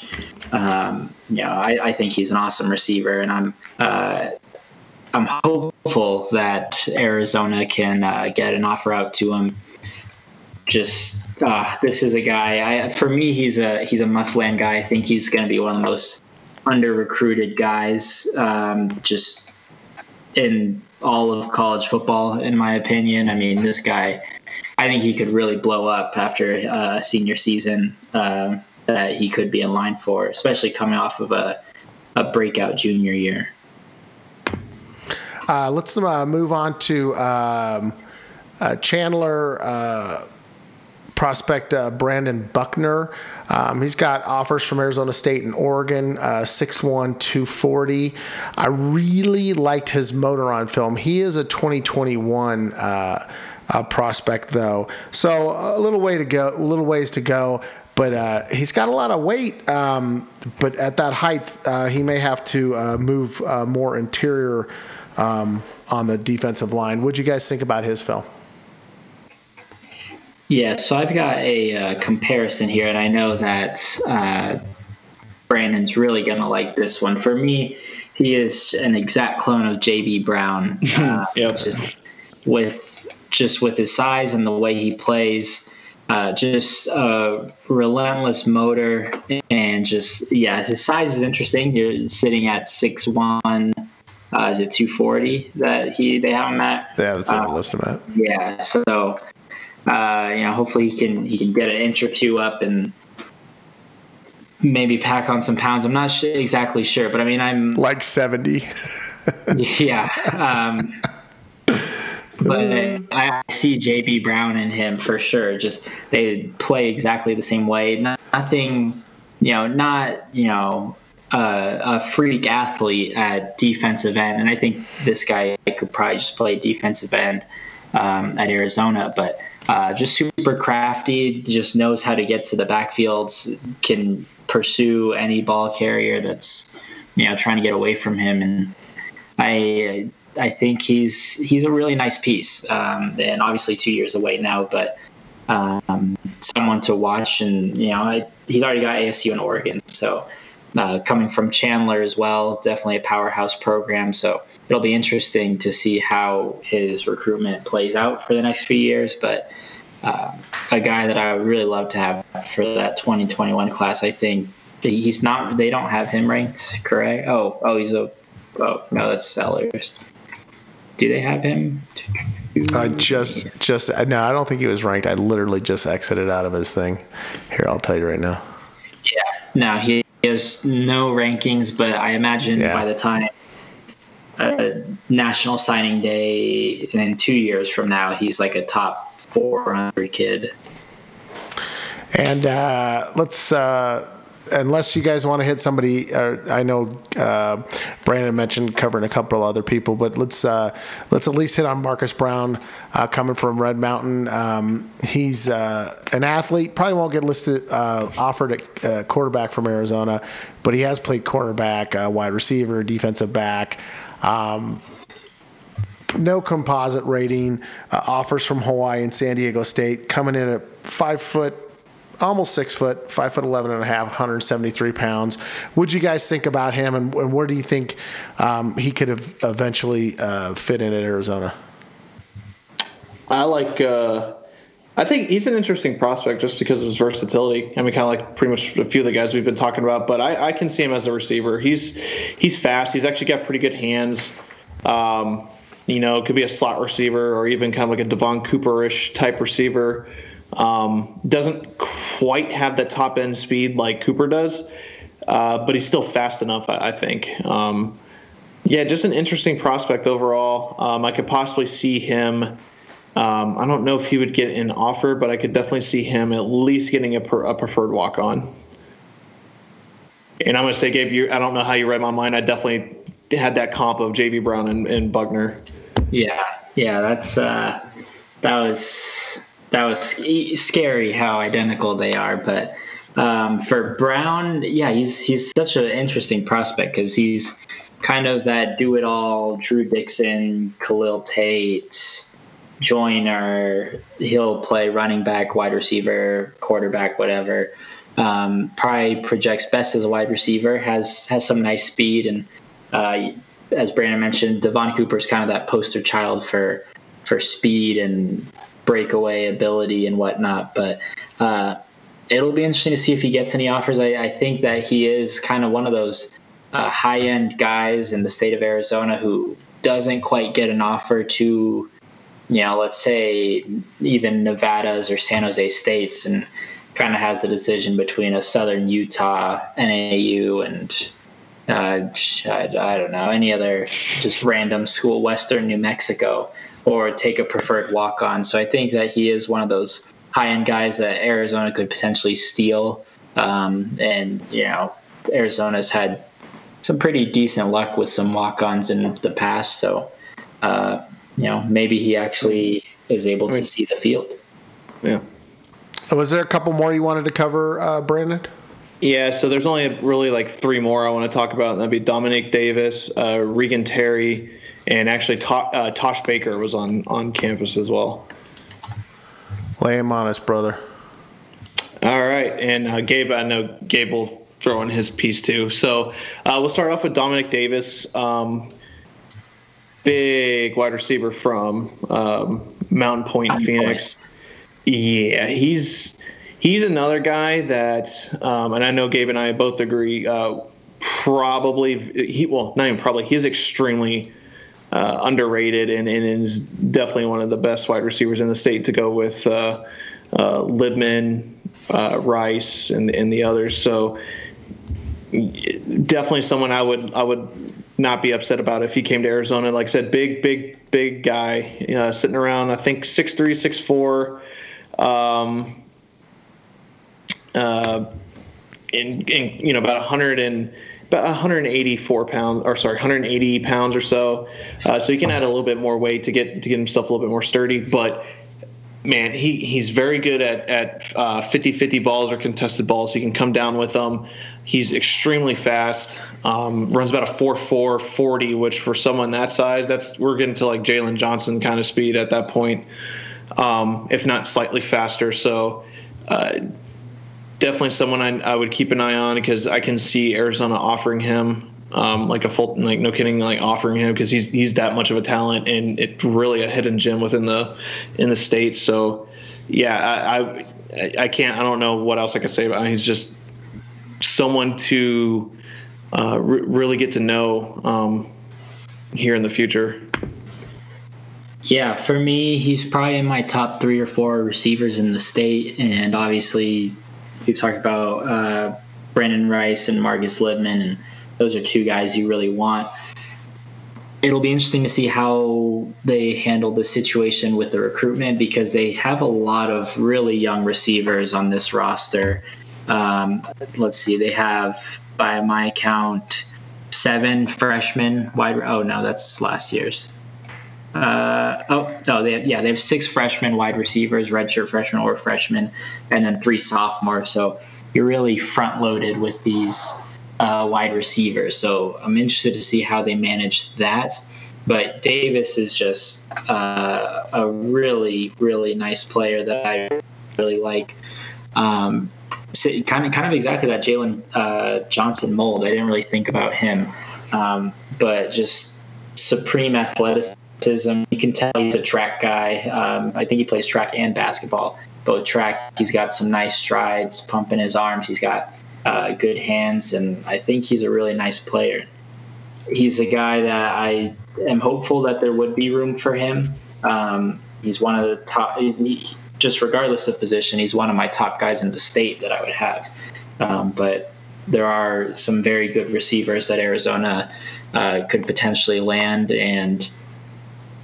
Um, you know, I, I, think he's an awesome receiver, and I'm uh, I'm hopeful that Arizona can uh, get an offer out to him. Just uh, this is a guy. I, for me, he's a he's a must land guy. I think he's going to be one of the most under recruited guys, um, just in all of college football, in my opinion. I mean, this guy, I think he could really blow up after a senior season uh, that he could be in line for, especially coming off of a a breakout junior year. Uh, let's uh, move on to um, uh, Chandler uh, prospect uh, Brandon Buckner. Um, he's got offers from Arizona State and Oregon, uh, 6'1, 240. I really liked his motor on film. He is a 2021 uh, uh, prospect, though. So a little way to go, a little ways to go. but uh, he's got a lot of weight. Um, but at that height, uh, he may have to move more interior um, on the defensive line. What'd you guys think about his film? Yeah, so I've got a uh, comparison here, and I know that uh, Brandon's really going to like this one. For me, he is an exact clone of JB Brown. Uh, Yep. Just with just with his size and the way he plays, uh, just a relentless motor, and just yeah, his size is interesting. You're sitting at six one. Uh, is it 240 that he they have him at? Yeah, that's what Uh, I listed him at. Yeah, so uh, you know, hopefully he can he can get an inch or two up and maybe pack on some pounds. I'm not su exactly sure, but I mean, I'm Like 70. yeah. Um, but I see JB Brown in him for sure. Just they play exactly the same way. Nothing, you know, not you know uh, a freak athlete at defensive end, and I think this guy could probably just play defensive end um, at Arizona, but. Uh, just super crafty, just knows how to get to the backfields, can pursue any ball carrier that's you know trying to get away from him, and I I think he's he's a really nice piece, um, and obviously two years away now, but um, someone to watch. And you know, I, he's already got ASU in Oregon, so uh, coming from Chandler as well, definitely a powerhouse program. So it'll be interesting to see how his recruitment plays out for the next few years. But uh, a guy that I would really love to have for that 2021 class, I think he's not. They don't have him ranked, correct? Oh, oh, he's a. Oh no, that's Sellers. Do they have him? I just, just, no, I don't think he was ranked. I literally just exited out of his thing. Here, I'll tell you right now. Yeah. No, he has no rankings, but I imagine Yeah. by the time uh, National Signing Day and in two years from now, he's like a top 400 kid. And uh, let's, uh, unless you guys want to hit somebody, I know uh, Brandon mentioned covering a couple other people, but let's uh, let's at least hit on Marcus Brown uh, coming from Red Mountain. Um, he's uh, an athlete, probably won't get listed uh, offered at uh, quarterback from Arizona, but he has played cornerback, uh, wide receiver, defensive back. Um, no composite rating. Uh, offers from Hawaii and San Diego State coming in at five foot, almost six foot, five foot eleven and a half, 173 pounds. What'd you guys think about him, and, and where do you think um, he could have eventually uh, fit in at Arizona? I like. Uh, I think he's an interesting prospect just because of his versatility. I mean, kind of like pretty much a few of the guys we've been talking about. But I, I can see him as a receiver. He's he's fast. He's actually got pretty good hands. Um, you know, could be a slot receiver or even kind of like a Devon Cooper-ish type receiver. Um, doesn't quite have the top end speed like Cooper does, uh, but he's still fast enough. I, I think. Um, yeah, just an interesting prospect overall. Um, I could possibly see him. Um, I don't know if he would get an offer, but I could definitely see him at least getting a, per, a preferred walk on. And I'm going to say, Gabe, you, I don't know how you read my mind. I definitely had that comp of J.B. Brown and, and Buckner. Yeah, yeah, that's uh, that was that was scary how identical they are. But um, for Brown, yeah, he's he's such an interesting prospect because he's kind of that do-it-all. Drew Dixon, Khalil Tate, Joiner. He'll play running back, wide receiver, quarterback, whatever. Um, probably projects best as a wide receiver. Has has some nice speed and. Uh, as Brandon mentioned, Devon Cooper is kind of that poster child for for speed and breakaway ability and whatnot. But uh, it'll be interesting to see if he gets any offers. I, I think that he is kind of one of those uh, high end guys in the state of Arizona who doesn't quite get an offer to, you know, let's say even Nevada's or San Jose States, and kind of has the decision between a Southern Utah, NAU, and uh, I, I don't know any other just random school, Western New Mexico, or take a preferred walk on. So I think that he is one of those high end guys that Arizona could potentially steal. Um, and you know, Arizona's had some pretty decent luck with some walk ons in the past. So uh, you know, maybe he actually is able to see the field. Yeah. Was there a couple more you wanted to cover, uh, Brandon? Yeah, so there's only really like three more I want to talk about. That'd be Dominic Davis, uh, Regan Terry, and actually to- uh, Tosh Baker was on on campus as well. Lay him on us, brother. All right, and uh, Gabe, I know Gabe will throw in his piece too. So uh, we'll start off with Dominic Davis, um, big wide receiver from um, Mountain Pointe, Mountain Phoenix. Yeah, he's he's another guy that, um, and I know Gabe and I both agree. Uh, probably he well, not even probably. He is extremely uh, underrated and, and is definitely one of the best wide receivers in the state to go with uh, uh, Libman, uh, Rice, and and the others. So definitely someone I would I would not be upset about if he came to Arizona. Like I said, big big big guy uh, sitting around. I think six three six four. Um, uh, in, in you know about 100 and about 184 pounds or sorry 180 pounds or so uh, so he can add a little bit more weight to get to get himself a little bit more sturdy but man he he's very good at at uh, 50 50 balls or contested balls. He can come down with them. He's extremely fast. Um, runs about a 4 4 40 which for someone that size that's we're getting to like jalen johnson kind of speed at that point um, if not slightly faster. So uh, definitely someone I, I would keep an eye on because I can see Arizona offering him um, like a full like no kidding like offering him because he's he's that much of a talent and it's really a hidden gem within the in the state. So yeah, I I, I can't I don't know what else I can say about him. He's just someone to uh, re- really get to know um, here in the future. Yeah, for me, he's probably in my top three or four receivers in the state, and obviously, we've talked about uh, Brenden Rice and Marcus Libman, and those are two guys you really want. It'll be interesting to see how they handle the situation with the recruitment because they have a lot of really young receivers on this roster. Um, let's see, they have, by my count, seven freshmen wide. Oh no, that's last year's. Uh, oh no, they have, yeah they have six freshmen wide receivers, redshirt freshmen or freshmen, and then three sophomores. So you're really front loaded with these uh, wide receiver. So I'm interested to see how they manage that. But Davis is just uh, a really really nice player that I really like. Um, so kind of kind of exactly that Jalen uh, Johnson mold. I didn't really think about him, um, but just supreme athleticism you can tell he's a track guy. Um, I think he plays track and basketball. Both track, he's got some nice strides, pumping his arms. He's got uh, good hands, and I think he's a really nice player. He's a guy that I am hopeful that there would be room for him. Um, he's one of the top, just regardless of position, he's one of my top guys in the state that I would have. Um, but there are some very good receivers that Arizona uh, could potentially land, and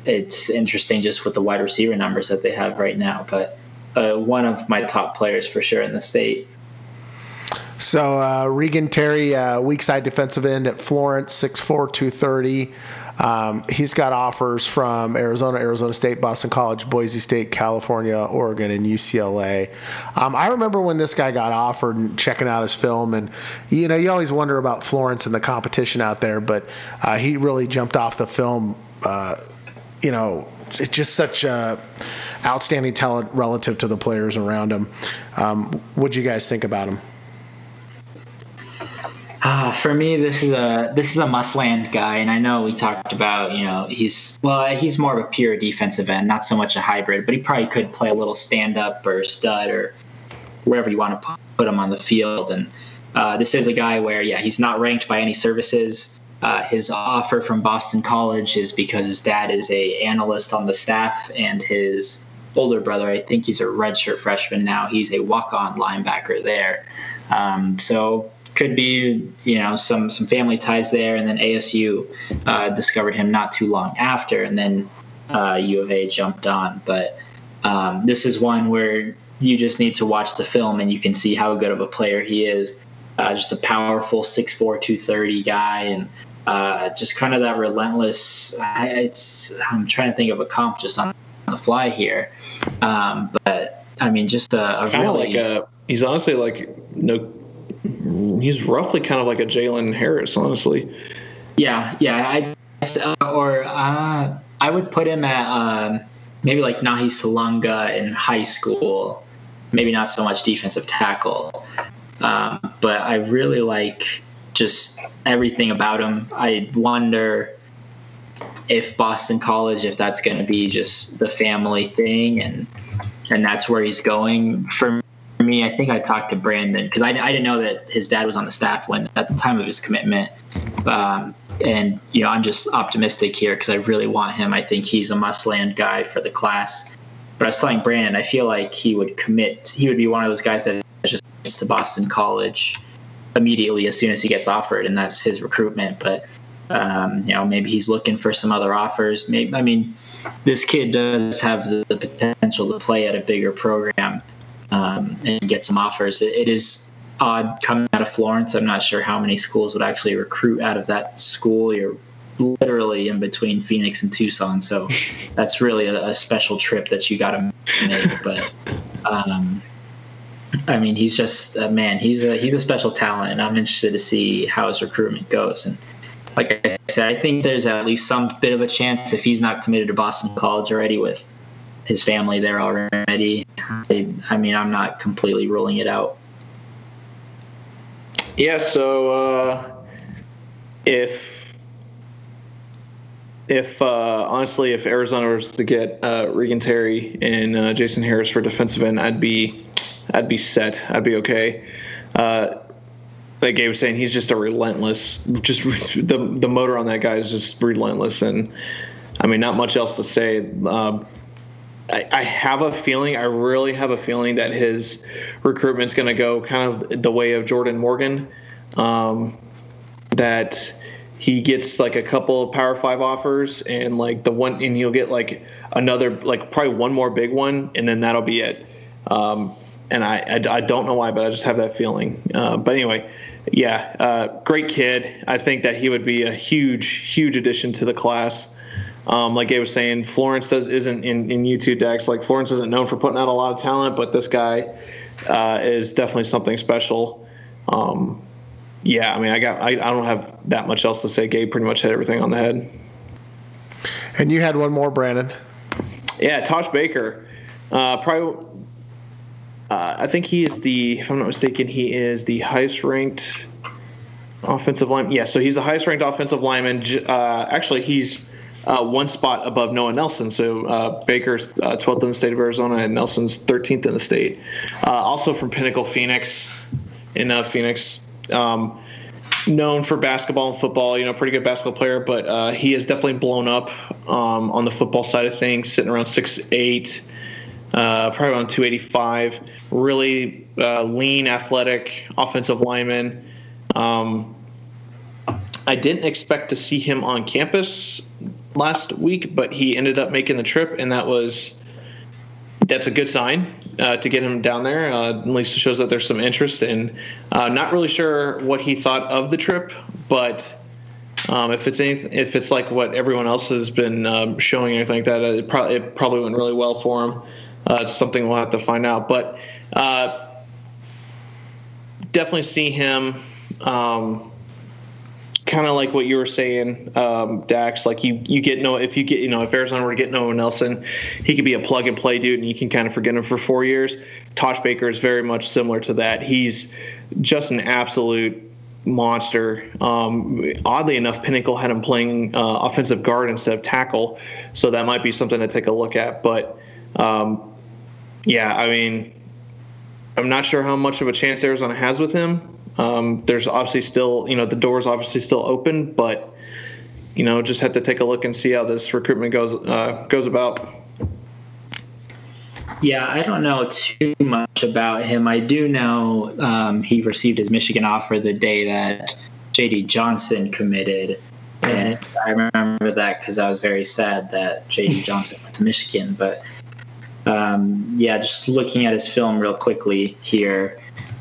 it's interesting just with the wide receiver numbers that they have right now. But uh, one of my top players for sure in the state. So uh, Regan Terry, uh, weak side defensive end at Florence, 6'4", 230. Um, he's got offers from Arizona, Arizona State, Boston College, Boise State, California, Oregon, and UCLA. Um, I remember when this guy got offered and checking out his film, and you know you always wonder about Florence and the competition out there, but uh, he really jumped off the film. Uh, you know, it's just such a outstanding talent relative to the players around him. Um, what do you guys think about him? Uh, for me, this is a this is a must land guy, and I know we talked about you know he's well he's more of a pure defensive end, not so much a hybrid, but he probably could play a little stand up or stud or wherever you want to put him on the field. And uh, this is a guy where yeah he's not ranked by any services. Uh, his offer from Boston College is because his dad is a analyst on the staff, and his older brother, I think he's a redshirt freshman now. He's a walk on linebacker there. Um, so could be you know some some family ties there, and then ASU uh, discovered him not too long after, and then uh, U of A jumped on. But um, this is one where you just need to watch the film, and you can see how good of a player he is. Uh, just a powerful 6'4", 230 guy, and uh, just kind of that relentless. It's I'm trying to think of a comp just on the fly here, um, but I mean, just a, a really like a. He's honestly like no. He's roughly kind of like a Jalen Harris, honestly. Yeah, yeah. I or uh, I would put him at um, maybe like Nahi Salunga in high school. Maybe not so much defensive tackle, um, but I really like just everything about him. I wonder if Boston College, if that's going to be just the family thing, and and that's where he's going. For me, I think I talked to Brandon because I, I didn't know that his dad was on the staff when at the time of his commitment. Um, and you know, I'm just optimistic here because I really want him. I think he's a must-land guy for the class. But I was telling Brandon, I feel like he would commit. He would be one of those guys that just gets to Boston College immediately as soon as he gets offered, and that's his recruitment. But um, you know, maybe he's looking for some other offers. Maybe I mean, this kid does have the, the potential to play at a bigger program um, and get some offers. It, it is odd coming out of Florence. I'm not sure how many schools would actually recruit out of that school. You're literally in between Phoenix and Tucson, so that's really a, a special trip that you got to make. But um, I mean, he's just uh, man. He's a he's a special talent, and I'm interested to see how his recruitment goes. And like I said, I think there's at least some bit of a chance if he's not committed to Boston College already with his family there already. I, I mean, I'm not completely ruling it out. Yeah. So uh, if if uh, honestly, if Arizona was to get uh, Regan Terry and uh, Jason Harris for defensive end, I'd be I'd be set. I'd be okay. Uh, like Gabe was saying, he's just a relentless. Just the the motor on that guy is just relentless, and I mean, not much else to say. Um, I, I have a feeling, I really have a feeling that his recruitment's going to go kind of the way of Jordan Morgan. Um, that he gets like a couple of Power Five offers, and like the one, and he'll get like another, like probably one more big one, and then that'll be it. Um, and I, I, I don't know why, but I just have that feeling. Uh, but anyway, yeah, uh, great kid. I think that he would be a huge, huge addition to the class. Um, like I was saying, Florence does, isn't in, in U2 Dex. Like Florence isn't known for putting out a lot of talent, but this guy uh, is definitely something special. Um, yeah, I mean, I got I, I don't have that much else to say. Gabe pretty much hit everything on the head. And you had one more, Brandon. Yeah, Tosh Baker, uh, probably. Uh, I think he is the, if I'm not mistaken, he is the highest ranked offensive lineman. Yeah, so he's the highest ranked offensive lineman. Uh, actually, he's uh, one spot above Noah Nelson. So uh, Baker's 12th in the state of Arizona, and Nelson's 13th in the state. Uh, also from Pinnacle Phoenix, in uh, Phoenix. Um, known for basketball and football, you know, pretty good basketball player, but uh, he has definitely blown up um, on the football side of things, sitting around six eight. Uh, probably around 285. Really uh, lean, athletic, offensive lineman. Um, I didn't expect to see him on campus last week, but he ended up making the trip, and that was that's a good sign uh, to get him down there. Uh, at least it shows that there's some interest. And uh, not really sure what he thought of the trip, but um, if it's anything, if it's like what everyone else has been um, showing, anything like that, it, pro- it probably went really well for him. Uh, it's something we'll have to find out, but uh, definitely see him. Um, kind of like what you were saying, um, Dax. Like you, you get no if you get you know if Arizona were to get Noah Nelson, he could be a plug and play dude, and you can kind of forget him for four years. Tosh Baker is very much similar to that. He's just an absolute monster. Um, oddly enough, Pinnacle had him playing uh, offensive guard instead of tackle, so that might be something to take a look at. But um, yeah, I mean, I'm not sure how much of a chance Arizona has with him. Um, there's obviously still, you know, the door's obviously still open, but you know, just have to take a look and see how this recruitment goes uh, goes about. Yeah, I don't know too much about him. I do know um, he received his Michigan offer the day that JD Johnson committed. And I remember that because I was very sad that JD Johnson went to Michigan. But um, yeah, just looking at his film real quickly here,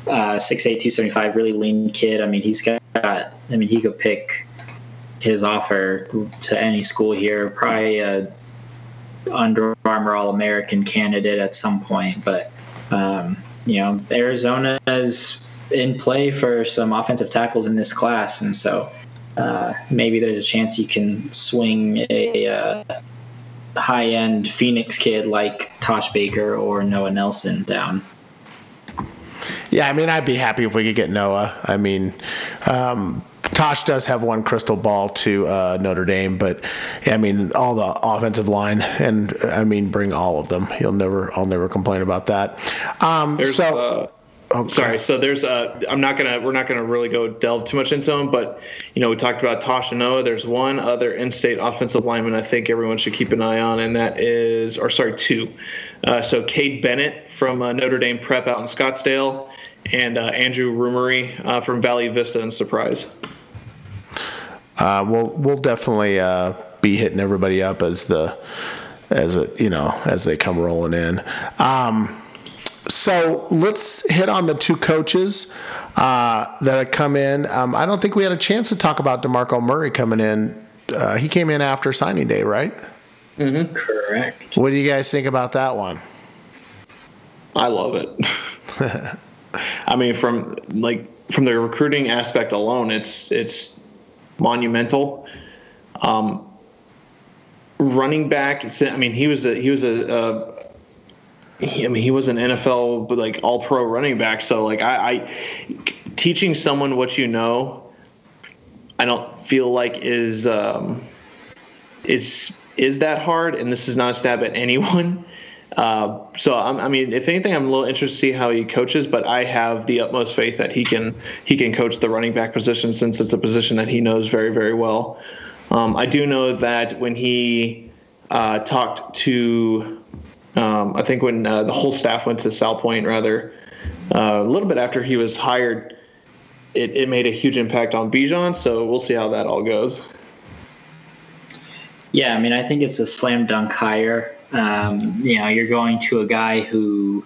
uh, 6'8", 275, really lean kid. I mean, he's got, I mean, he could pick his offer to any school here, probably a Under Armour All American candidate at some point. But um, you know, Arizona is in play for some offensive tackles in this class, and so uh, maybe there's a chance you can swing a uh, high end Phoenix kid like Tosh Baker or Noah Nelson down. Yeah, I mean, I'd be happy if we could get Noah. I mean, um, Tosh does have one crystal ball to uh, Notre Dame, but I mean, all the offensive line, and I mean, bring all of them. You'll never, I'll never complain about that. Um, so, uh, oh, sorry. So there's, uh, I'm not gonna, we're not gonna really go delve too much into them, but you know, we talked about Tosh and Noah. There's one other in-state offensive lineman I think everyone should keep an eye on, and that is, or sorry, two. Uh, so Cade Bennett from uh, Notre Dame Prep out in Scottsdale, and uh, Andrew Rumery uh, from Valley Vista and Surprise. uh, we'll we'll definitely uh, be hitting everybody up as the as it, you know as they come rolling in. Um, so let's hit on the two coaches that have come in. Um, I don't think we had a chance to talk about Demarco Murray coming in. He came in after signing day, right? Correct. What do you guys think about that one? I love it. I mean, from like from the recruiting aspect alone, it's it's monumental. Um, running back, I mean, he was a he was a. a he- I mean, he was an NFL but like All Pro running back. So like, I, I teaching someone what you know, I don't feel like is um, is is that hard. And this is not a stab at anyone. Uh, so I'm, I mean, if anything, I'm a little interested to see how he coaches, but I have the utmost faith that he can he can coach the running back position since it's a position that he knows very very well. Um, I do know that when he uh, talked to, um, I think when uh, the whole staff went to Salpointe, rather uh, a little bit after he was hired, it, it made a huge impact on Bijan. So we'll see how that all goes. Yeah, I mean, I think it's a slam dunk hire. Um, you know, you're going to a guy who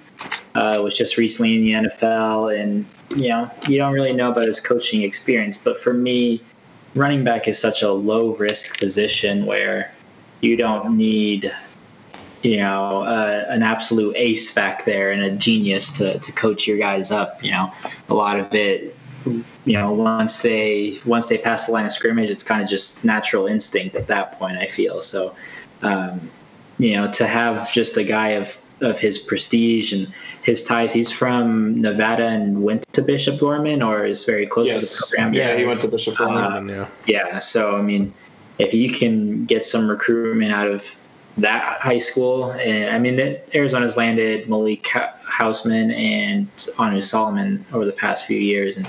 uh, was just recently in the NFL, and you know, you don't really know about his coaching experience. But for me, running back is such a low risk position where you don't need, you know, uh, an absolute ace back there and a genius to, to coach your guys up. You know, a lot of it you know once they once they pass the line of scrimmage it's kind of just natural instinct at that point i feel so um, you know to have just a guy of of his prestige and his ties he's from nevada and went to bishop dorman or is very close to the program Yeah, he went to Bishop Gorman. Um, yeah. yeah so i mean if you can get some recruitment out of that high school and i mean it, arizona's landed malik hausman and anu solomon over the past few years and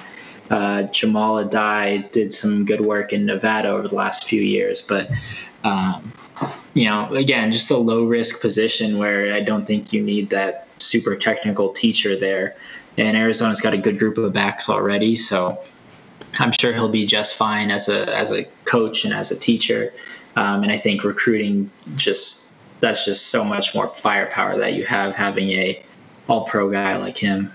uh, jamal adai did some good work in nevada over the last few years but um, you know again just a low risk position where i don't think you need that super technical teacher there and arizona's got a good group of backs already so I'm sure he'll be just fine as a as a coach and as a teacher. Um, and I think recruiting just that's just so much more firepower that you have having a all pro guy like him.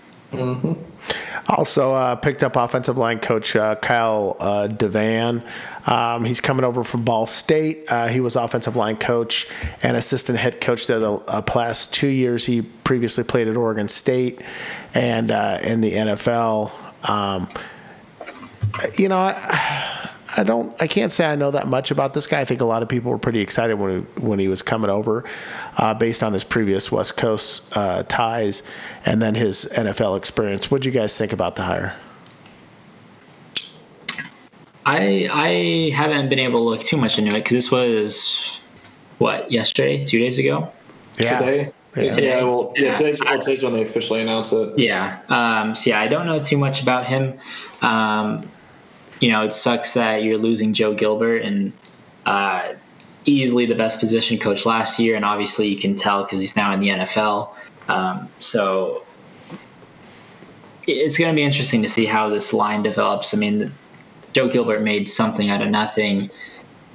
Also uh, picked up offensive line coach uh, Kyle uh, DeVan. Um, he's coming over from Ball State. Uh, he was offensive line coach and assistant head coach there the uh, past two years. He previously played at Oregon State and uh, in the NFL. Um, you know, I don't, I can't say I know that much about this guy. I think a lot of people were pretty excited when he, when he was coming over, uh, based on his previous West Coast uh, ties and then his NFL experience. What do you guys think about the hire? I I haven't been able to look too much into it because this was what yesterday, two days ago. Today? Yeah. Yeah, well, yeah, Yeah. today's, well, today's when they officially announced it. Yeah. Um, so yeah, I don't know too much about him. Um, you know, it sucks that you're losing Joe Gilbert and uh, easily the best position coach last year, and obviously you can tell because he's now in the NFL. Um, so it's going to be interesting to see how this line develops. I mean, Joe Gilbert made something out of nothing.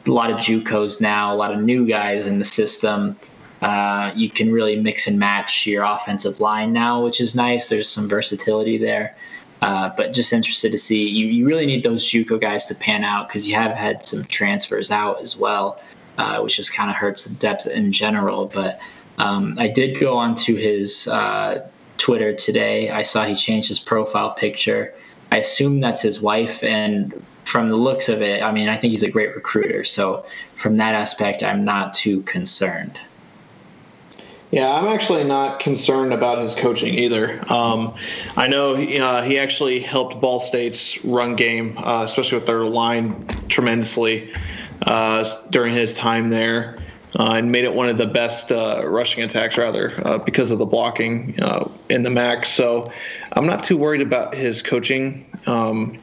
A lot of JUCOs now, a lot of new guys in the system. Uh, you can really mix and match your offensive line now, which is nice. There's some versatility there. Uh, but just interested to see you, you really need those JUCO guys to pan out because you have had some transfers out as well, uh, which just kind of hurts the depth in general. But um, I did go onto his uh, Twitter today. I saw he changed his profile picture. I assume that's his wife, and from the looks of it, I mean, I think he's a great recruiter. So from that aspect, I'm not too concerned. Yeah, I'm actually not concerned about his coaching either. Um, I know he, uh, he actually helped Ball State's run game, uh, especially with their line, tremendously uh, during his time there, uh, and made it one of the best uh, rushing attacks, rather, uh, because of the blocking in the MAC. So I'm not too worried about his coaching. Um,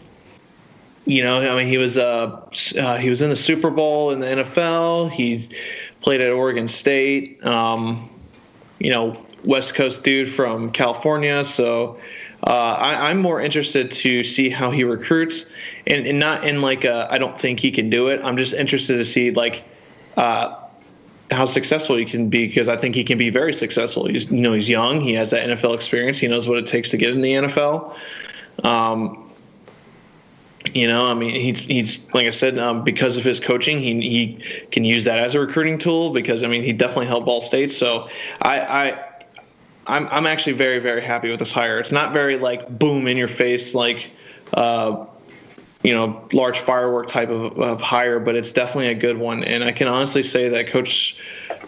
you know, I mean, he was he was in the Super Bowl in the NFL. He's played at Oregon State. Um, you know, West Coast dude from California. So uh, I, am more interested to see how he recruits, and, and not in like I don't think he can do it. I'm just interested to see like uh, how successful he can be because I think he can be very successful. He's you know he's young, he has that NFL experience, he knows what it takes to get in the NFL. Um, you know, I mean, he's he's like I said, um, because of his coaching, he he can use that as a recruiting tool. Because I mean, he definitely helped Ball State. So I I I'm I'm actually very very happy with this hire. It's not very like boom in your face like. Uh, you know, large firework type of, of hire, but it's definitely a good one. And I can honestly say that Coach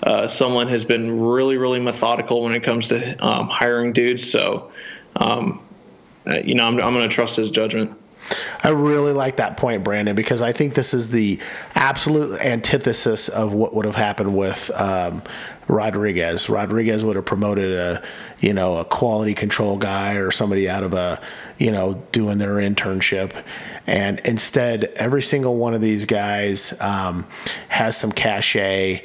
uh, Sumlin has been really, really methodical when it comes to um, hiring dudes. So, um, uh, you know, I'm, I'm going to trust his judgment. I really like that point, Brandon, because I think this is the absolute antithesis of what would have happened with um, Rodriguez. Rodriguez would have promoted a, you know, a quality control guy or somebody out of a, you know, doing their internship, and instead, every single one of these guys um, has some cachet.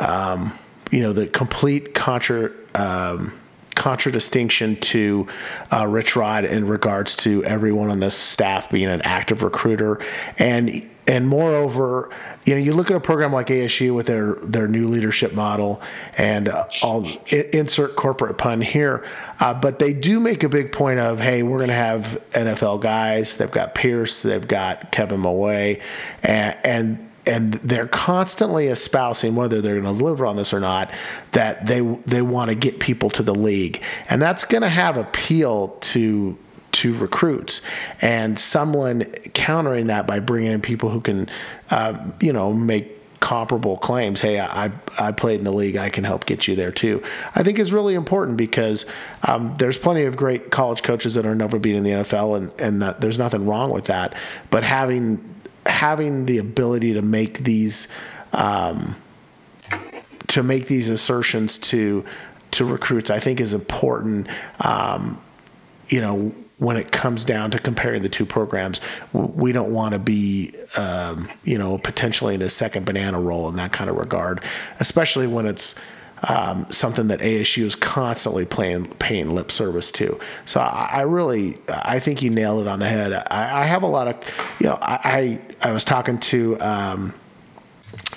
Um, you know, the complete contra. Um, contradistinction to uh, Rich Rod in regards to everyone on the staff being an active recruiter, and and moreover, you know, you look at a program like ASU with their their new leadership model, and uh, I'll insert corporate pun here, uh, but they do make a big point of, hey, we're going to have NFL guys. They've got Pierce, they've got Kevin Mawae, and, and and they're constantly espousing whether they're going to deliver on this or not that they they want to get people to the league. And that's going to have appeal to to recruits. And someone countering that by bringing in people who can uh, you know make comparable claims hey I, I played in the league i can help get you there too i think is really important because um, there's plenty of great college coaches that are never been in the nfl and, and that, there's nothing wrong with that. But having having the ability to make these um, to make these assertions to to recruits, I think, is important. Um, you know, when it comes down to comparing the two programs, we don't want to be, um, you know, potentially in a second banana role in that kind of regard, especially when it's um, something that ASU is constantly playing, paying lip service to. So I, I really, I think you nailed it on the head. I, I have a lot of, you know, I, I, I was talking to, um,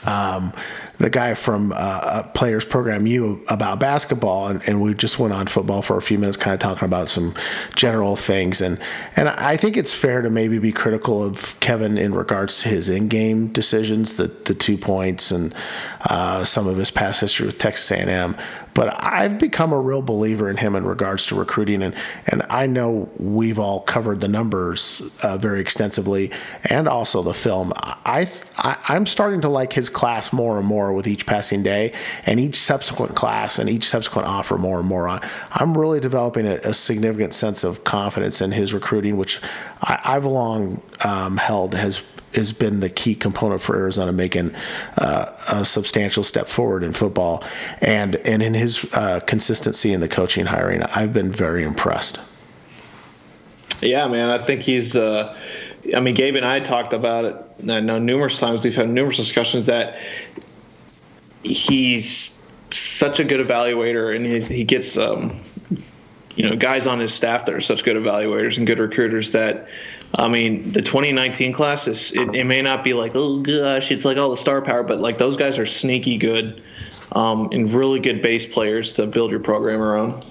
um, the guy from uh, Players Program U about basketball, and, and, we just went on football for a few minutes, kind of talking about some general things. And and I think it's fair to maybe be critical of Kevin in regards to his in-game decisions, the the two points, and uh, some of his past history with Texas A&M. But I've become a real believer in him in regards to recruiting, and and I know we've all covered the numbers uh, very extensively, and also the film. I, I I'm starting to like his class more and more with each passing day, and each subsequent class and each subsequent offer more and more. I'm really developing a, a significant sense of confidence in his recruiting, which I, have long um, held has has been the key component for Arizona making uh, a substantial step forward in football, and and in his uh, consistency in the coaching hiring, I've been very impressed. Yeah, man, I think he's. Uh, I mean, Gabe and I talked about it. I know numerous times we've had numerous discussions that he's such a good evaluator, and he, he gets. Um, you know, guys on his staff that are such good evaluators and good recruiters that I mean, the 2019 class is it, it, may not be like oh gosh, it's like all the star power, but like those guys are sneaky good um, and really good base players to build your program around.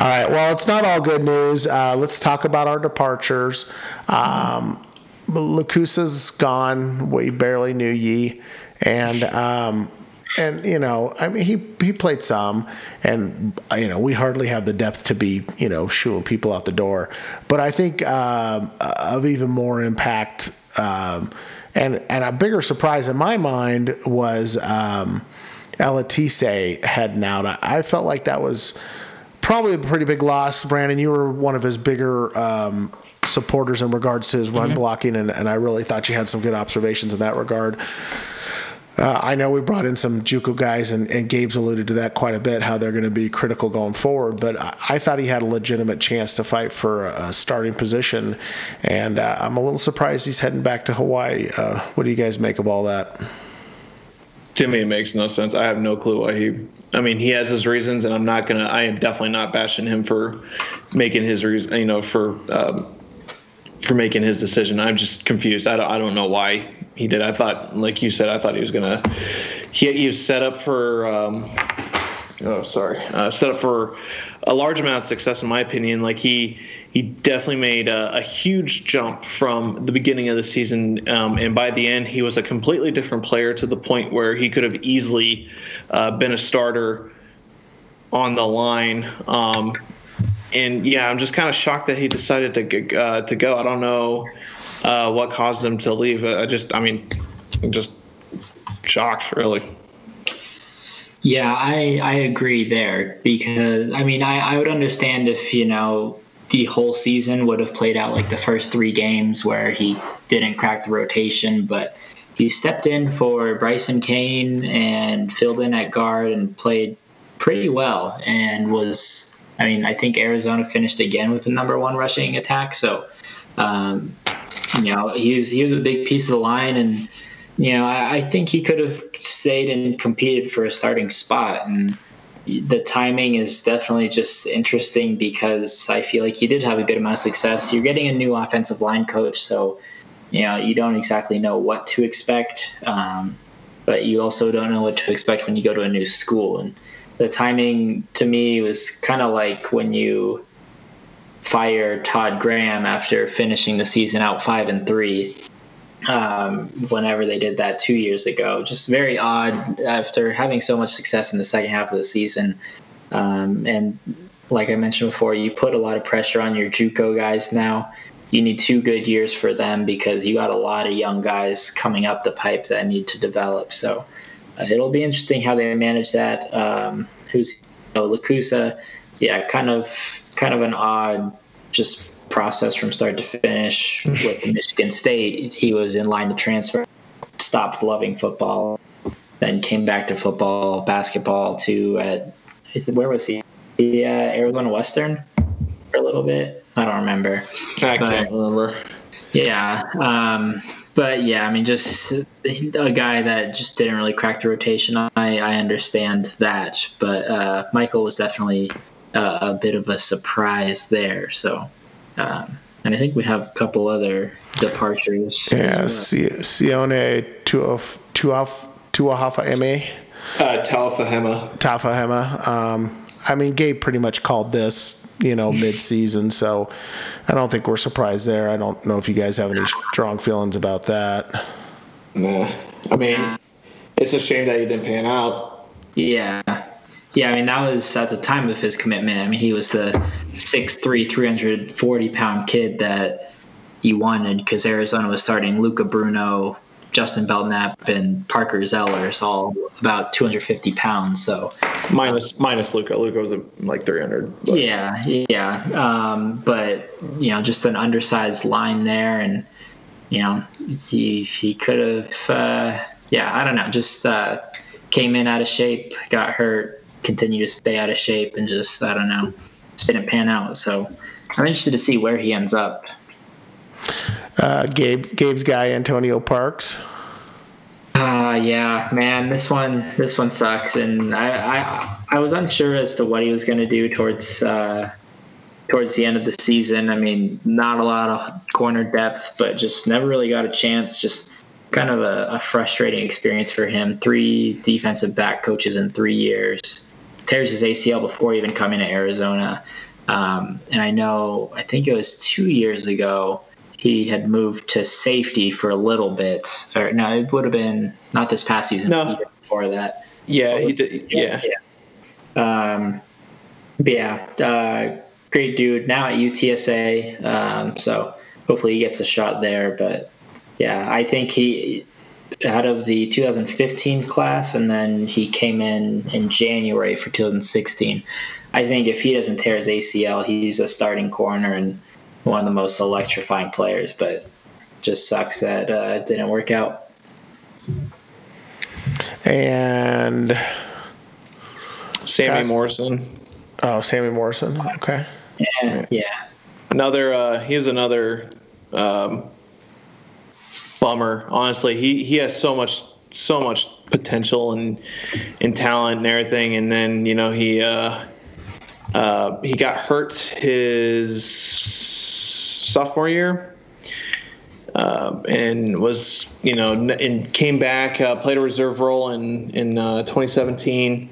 All right. Well, it's not all good news. Uh, let's talk about our departures. Um, Lakusa's gone. We barely knew ye, and um, and you know, I mean, he he played some, and you know, we hardly have the depth to be you know shooing people out the door. But I think um, of even more impact, um, and and a bigger surprise in my mind was um, Eletise heading out. I, I felt like that was probably a pretty big loss. Brandon, you were one of his bigger um, supporters in regards to his run blocking, and, and I really thought you had some good observations in that regard. Uh, I know we brought in some JUCO guys, and, and Gabe's alluded to that quite a bit, how they're going to be critical going forward. But I, I thought he had a legitimate chance to fight for a starting position, and uh, I'm a little surprised he's heading back to Hawaii. Uh, what do you guys make of all that? Me, it makes no sense. I have no clue why he. I mean, he has his reasons, and I'm not gonna. I am definitely not bashing him for making his reason. You know, for um, for making his decision. I'm just confused. I don't, I don't know why he did. I thought, like you said, I thought he was gonna. He he was set up for. Um, oh, sorry. Uh, set up for a large amount of success, in my opinion. Like he he definitely made a, a huge jump from the beginning of the season, um, and by the end, he was a completely different player to the point where he could have easily uh, been a starter on the line. Um, and yeah, I'm just kind of shocked that he decided to uh, to go. I don't know uh, what caused him to leave. I just, I mean, I'm just shocked, really. Yeah, I, I agree there because I mean I, I would understand if you know the whole season would have played out like the first three games where he didn't crack the rotation, but he stepped in for Bryson Cain and filled in at guard and played pretty well and was I mean I think Arizona finished again with the number one rushing attack so um, you know he was he was a big piece of the line and you know, I, I think he could have stayed and competed for a starting spot. And the timing is definitely just interesting because I feel like he did have a good amount of success. You're getting a new offensive line coach, so you know you don't exactly know what to expect, um, but you also don't know what to expect when you go to a new school. And the timing to me was kind of like when you fire Todd Graham after finishing the season out five and three um, whenever they did that two years ago. Just very odd after having so much success in the second half of the season. Um, and like I mentioned before, you put a lot of pressure on your JUCO guys now. You need two good years for them because you got a lot of young guys coming up the pipe that need to develop. So uh, it'll be interesting how they manage that. Um, who's oh, Lakusa? Yeah, kind of, kind of an odd, just process from start to finish with Michigan State. He was in line to transfer, stopped loving football, then came back to football, basketball too. At where was he? The uh, Arizona Western for a little bit. I don't remember. I can't remember. Yeah. Um, but yeah, I mean, just a guy that just didn't really crack the rotation. I, I understand that, but uh, Michael was definitely uh, a bit of a surprise there. So um, and I think we have a couple other departures. Yeah, Sione Tuahafa Eme. Uh, Taufahema. Taufahema. Um, I mean, Gabe pretty much called this, you know, mid-season, so I don't think we're surprised there. I don't know if you guys have any strong feelings about that. Nah. I mean, it's a shame that he didn't pan out. Yeah. Yeah, I mean that was at the time of his commitment. I mean he was the 6'3", 340 pound kid that you wanted because Arizona was starting Luca Bruno, Justin Belknap, and Parker Zellers, all about 250 pounds. So minus minus Luca. Luca was like 300. But. Yeah, yeah. Um, but you know, just an undersized line there, and you know, he he could have. Uh, yeah, I don't know. Just uh, came in out of shape, got hurt, continue to stay out of shape and just I don't know, just didn't pan out. So I'm interested to see where he ends up. Uh, Gabe, Gabe's guy, Antonio Parks. Uh, yeah, man, this one, this one sucks, and I, I, I was unsure as to what he was going to do towards, uh, towards the end of the season. I mean, not a lot of corner depth, but just never really got a chance. Just kind of a, a frustrating experience for him. Three defensive back coaches in three years tears his ACL before even coming to Arizona. Um, and I know, I think it was two years ago, he had moved to safety for a little bit. Or no, it would have been not this past season, no. before that. Yeah, he did. Yeah. Um, but yeah, uh, great dude. Now at UTSA, um, so hopefully he gets a shot there. But yeah, I think he out of the 2015 class, and then he came in in January for 2016. I think if he doesn't tear his ACL, he's a starting corner and one of the most electrifying players. But just sucks that uh, it didn't work out. And Sammy Guys. Morrison. oh, Sammy Morrison. Okay. Yeah, yeah. Another. Uh, he was another um, bummer. Honestly, he he has so much so much potential and and talent and everything, and then you know he uh, uh, he got hurt his sophomore year. Uh, and was you know and came back uh, played a reserve role in in uh, 2017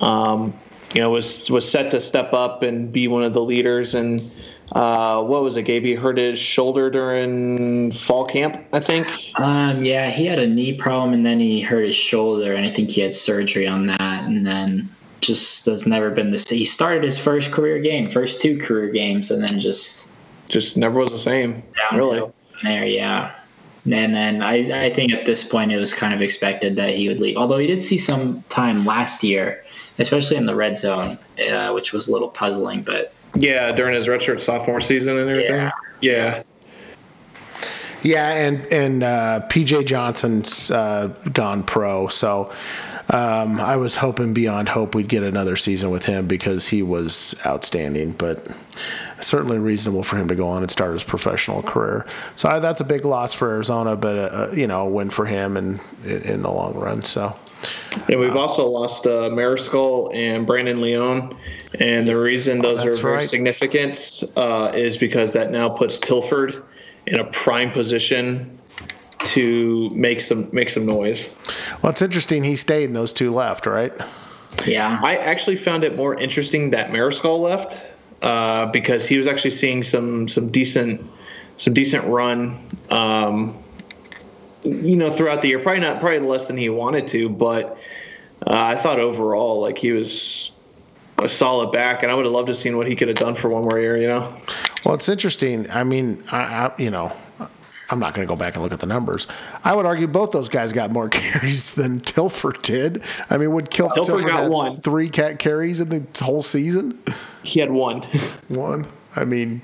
um, you know, was was set to step up and be one of the leaders. And uh, what was it? Gabe he hurt his shoulder during fall camp, I think. Um, yeah, he had a knee problem and then he hurt his shoulder, and I think he had surgery on that, and then just has never been the same. He started his first career game, first two career games, and then just Just never was the same. Really. there. Yeah, and then I, I think at this point it was kind of expected that he would leave. Although he did see some time last year, especially in the red zone, uh, which was a little puzzling, but Yeah, during his redshirt sophomore season and everything. Yeah. Yeah. Yeah, and and uh, PJ Johnson's uh, gone pro, so um, I was hoping beyond hope we'd get another season with him because he was outstanding. But certainly reasonable for him to go on and start his professional career. So I, that's a big loss for Arizona, but uh, uh, you know, a win for him and in, in the long run. So And we've also lost uh, Mariscal and Brandon Leone. And the reason those are very right. significant uh, is because that now puts Tilford in a prime position to make some make some noise. well, it's interesting he stayed and those two left, right? yeah, I actually found it more interesting that Mariscal left uh, because he was actually seeing some some decent some decent run. Um, you know, throughout the year, probably not probably less than he wanted to, but uh, I thought overall like he was a solid back, and I would have loved to have seen what he could have done for one more year. You know, Well, it's interesting. I mean, I, I you know, I'm not going to go back and look at the numbers. I would argue both those guys got more carries than Tilford did. I mean, would Kil- Tilford Tilford got one. three cat carries in the whole season? he had one. One. I mean,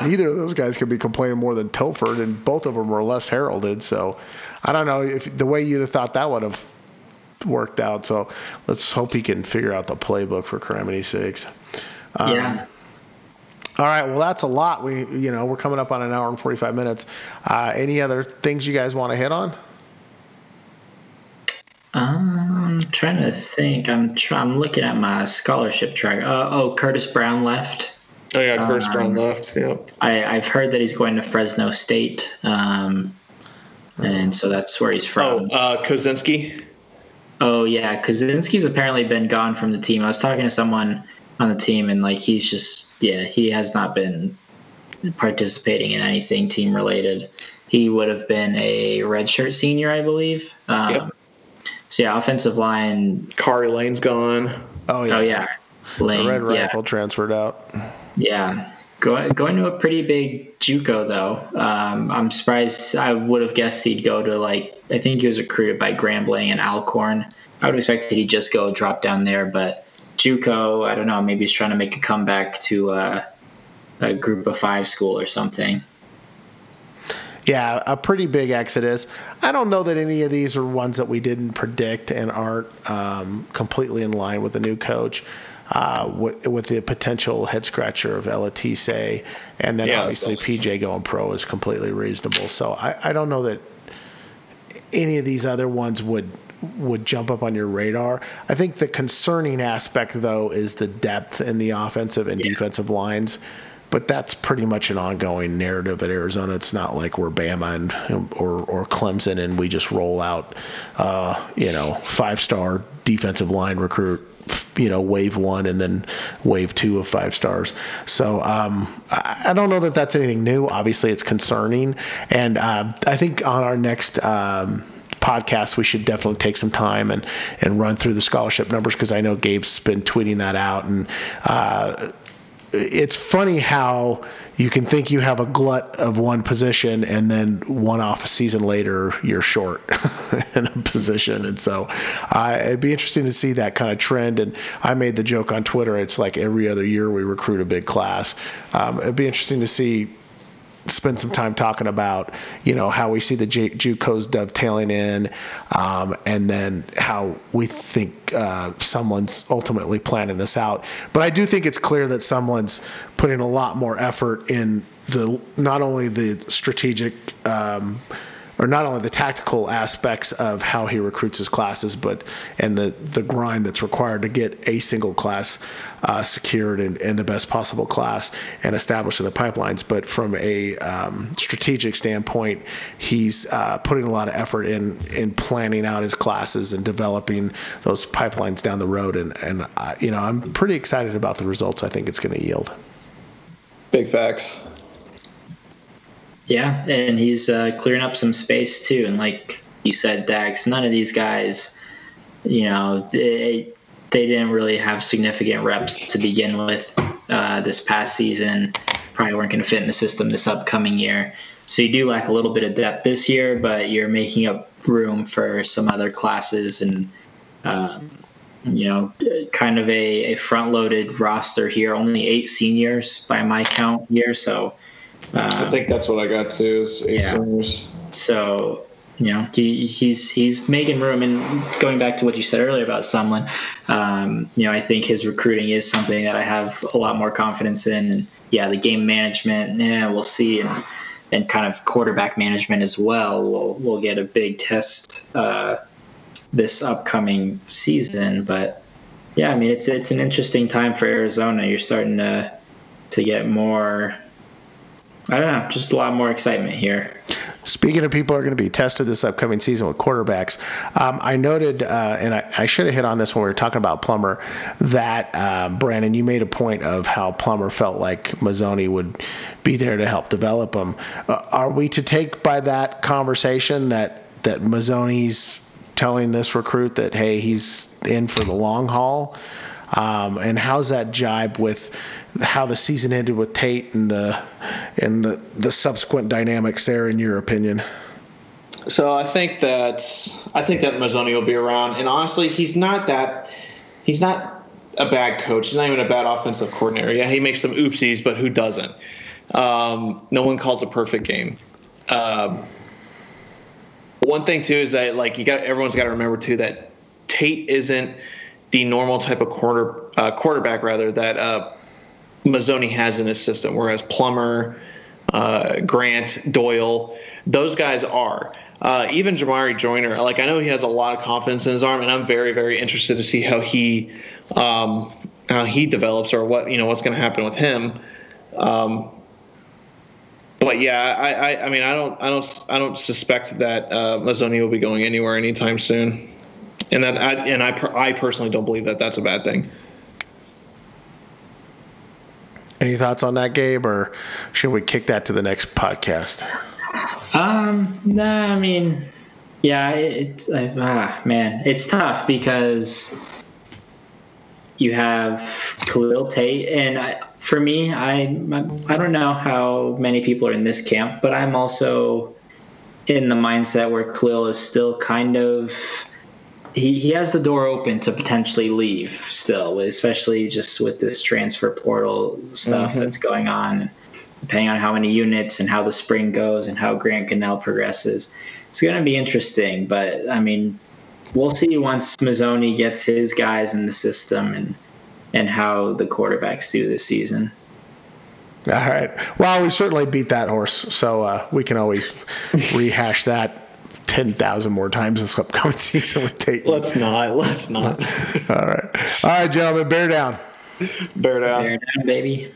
Yeah. neither of those guys could be complaining more than Tilford, and both of them were less heralded. So, I don't know if the way you'd have thought that would have worked out. So, let's hope he can figure out the playbook for Calamity Six. yeah. All right. Well, that's a lot. We, you know, we're coming up on an hour and 45 minutes. Uh, any other things you guys want to hit on? Um, I'm trying to think. I'm try- I'm looking at my scholarship track. Uh, oh, Curtis Brown left. Oh yeah, Curtis Um, left. Yeah. I, I've heard that he's going to Fresno State, um, and so that's where he's Oh, from. uh, Kozinski. Oh yeah, Kaczynski's apparently been gone from the team. I was talking to someone on the team, and like he's just yeah, he has not been participating in anything team related. He would have been a redshirt senior, I believe. Um, Yep. So yeah, offensive line. Kari Lane's gone. Oh, yeah. Oh yeah, The Lane. Red yeah, Rifle transferred out. Yeah. Going going to a pretty big JUCO though. Um, I'm surprised. I would have guessed he'd go to like I think he was recruited by Grambling and Alcorn. I would have expected he'd just go drop down there, but JUCO. I don't know. Maybe he's trying to make a comeback to uh, a group of five school or something. Yeah, a pretty big exodus. I don't know that any of these are ones that we didn't predict and aren't um, completely in line with the new coach. Uh, with, with the potential head scratcher of Eletise, and then Yeah, obviously PJ going pro is completely reasonable. So I, I don't know that any of these other ones would would jump up on your radar. I think the concerning aspect though is the depth in the offensive and defensive lines. But that's pretty much an ongoing narrative at Arizona. It's not like we're Bama and or or Clemson and we just roll out, uh, you know, five star defensive line recruit, you know, wave one and then wave two of five stars. So um, I, I don't know that that's anything new. Obviously, it's concerning, and uh, I think on our next. Um, podcast, we should definitely take some time and and run through the scholarship numbers because I know Gabe's been tweeting that out, and uh, it's funny how you can think you have a glut of one position and then one off season later you're short in a position. And so uh, it'd be interesting to see that kind of trend. And i made the joke on twitter it's like every other year we recruit a big class. Um, it'd be interesting to see spend some time talking about you know how we see the JUCOs dovetailing in, um, and then how we think uh, someone's ultimately planning this out. But I do think it's clear that someone's putting a lot more effort in the not only the strategic. Um, or not only the tactical aspects of how he recruits his classes, but and the the grind that's required to get a single class uh, secured and, in, the best possible class and established in the pipelines. But from a um, strategic standpoint, he's uh, putting a lot of effort in in planning out his classes and developing those pipelines down the road. And and you know, I'm pretty excited about the results. I think it's going to yield. Big facts. Yeah, and he's uh, clearing up some space too. And like you said, Dax, none of these guys, you know, they, they didn't really have significant reps to begin with uh, this past season. Probably weren't going to fit in the system this upcoming year. So you do lack a little bit of depth this year, but you're making up room for some other classes and, um, you know, kind of a, a front loaded roster here. Only eight seniors by my count here. So um, I think that's what I got too. Is eight yeah. seniors. So you know he, he's he's making room and going back to what you said earlier about Sumlin, um, you know I think his recruiting is something that I have a lot more confidence in and yeah the game management yeah we'll see and and kind of quarterback management as well we'll we'll get a big test uh, this upcoming season but yeah I mean it's it's an interesting time for Arizona you're starting to to get more I don't know, just a lot more excitement here. Speaking of people are going to be tested this upcoming season with quarterbacks, um, I noted, uh, and I, I, should have hit on this when we were talking about Plummer, that um, Brandon, you made a point of how Plummer felt like Mazzone would be there to help develop him. Uh, are we to take by that conversation that that Mazzone's telling this recruit that hey, he's in for the long haul? Um, and how's that jibe with how the season ended with Tate and the and the, the subsequent dynamics there, in your opinion? So I think that I think that Mazzone will be around, and honestly, he's not that he's not a bad coach. He's not even a bad offensive coordinator. Yeah, he makes some oopsies, but who doesn't? Um, no one calls a perfect game. Um, one thing too is that like you got everyone's got to remember too that Tate isn't the normal type of quarter uh, quarterback rather that uh, Mazzone has in his system, whereas Plummer, uh, Grant, Doyle, those guys are. Uh, even Jamarye Joiner, like I know he has a lot of confidence in his arm, and I'm very, very interested to see how he um, how he develops or what you know what's going to happen with him. Um, but yeah, I, I, I, mean, I don't, I don't, I don't suspect that uh, Mazzone will be going anywhere anytime soon, and that, I, and I, I personally don't believe that that's a bad thing. Any thoughts on that, Gabe, or should we kick that to the next podcast? Um, nah, I mean, yeah, it's uh, ah, man, it's tough because you have Khalil Tate, and I, for me, I I don't know how many people are in this camp, but I'm also in the mindset where Khalil is still kind of he, he has the door open to potentially leave still, especially just with this transfer portal stuff mm-hmm. that's going on, depending on how many units and how the spring goes and how Grant Gunnell progresses. It's going to be interesting, but I mean, we'll see once Mazzone gets his guys in the system and and how the quarterbacks do this season. All right. Well, we certainly beat that horse, so uh, we can always rehash that ten thousand more times this upcoming season with Tate. Let's not. Let's not. All right. All right, gentlemen. Bear down. Bear down. Bear down, baby.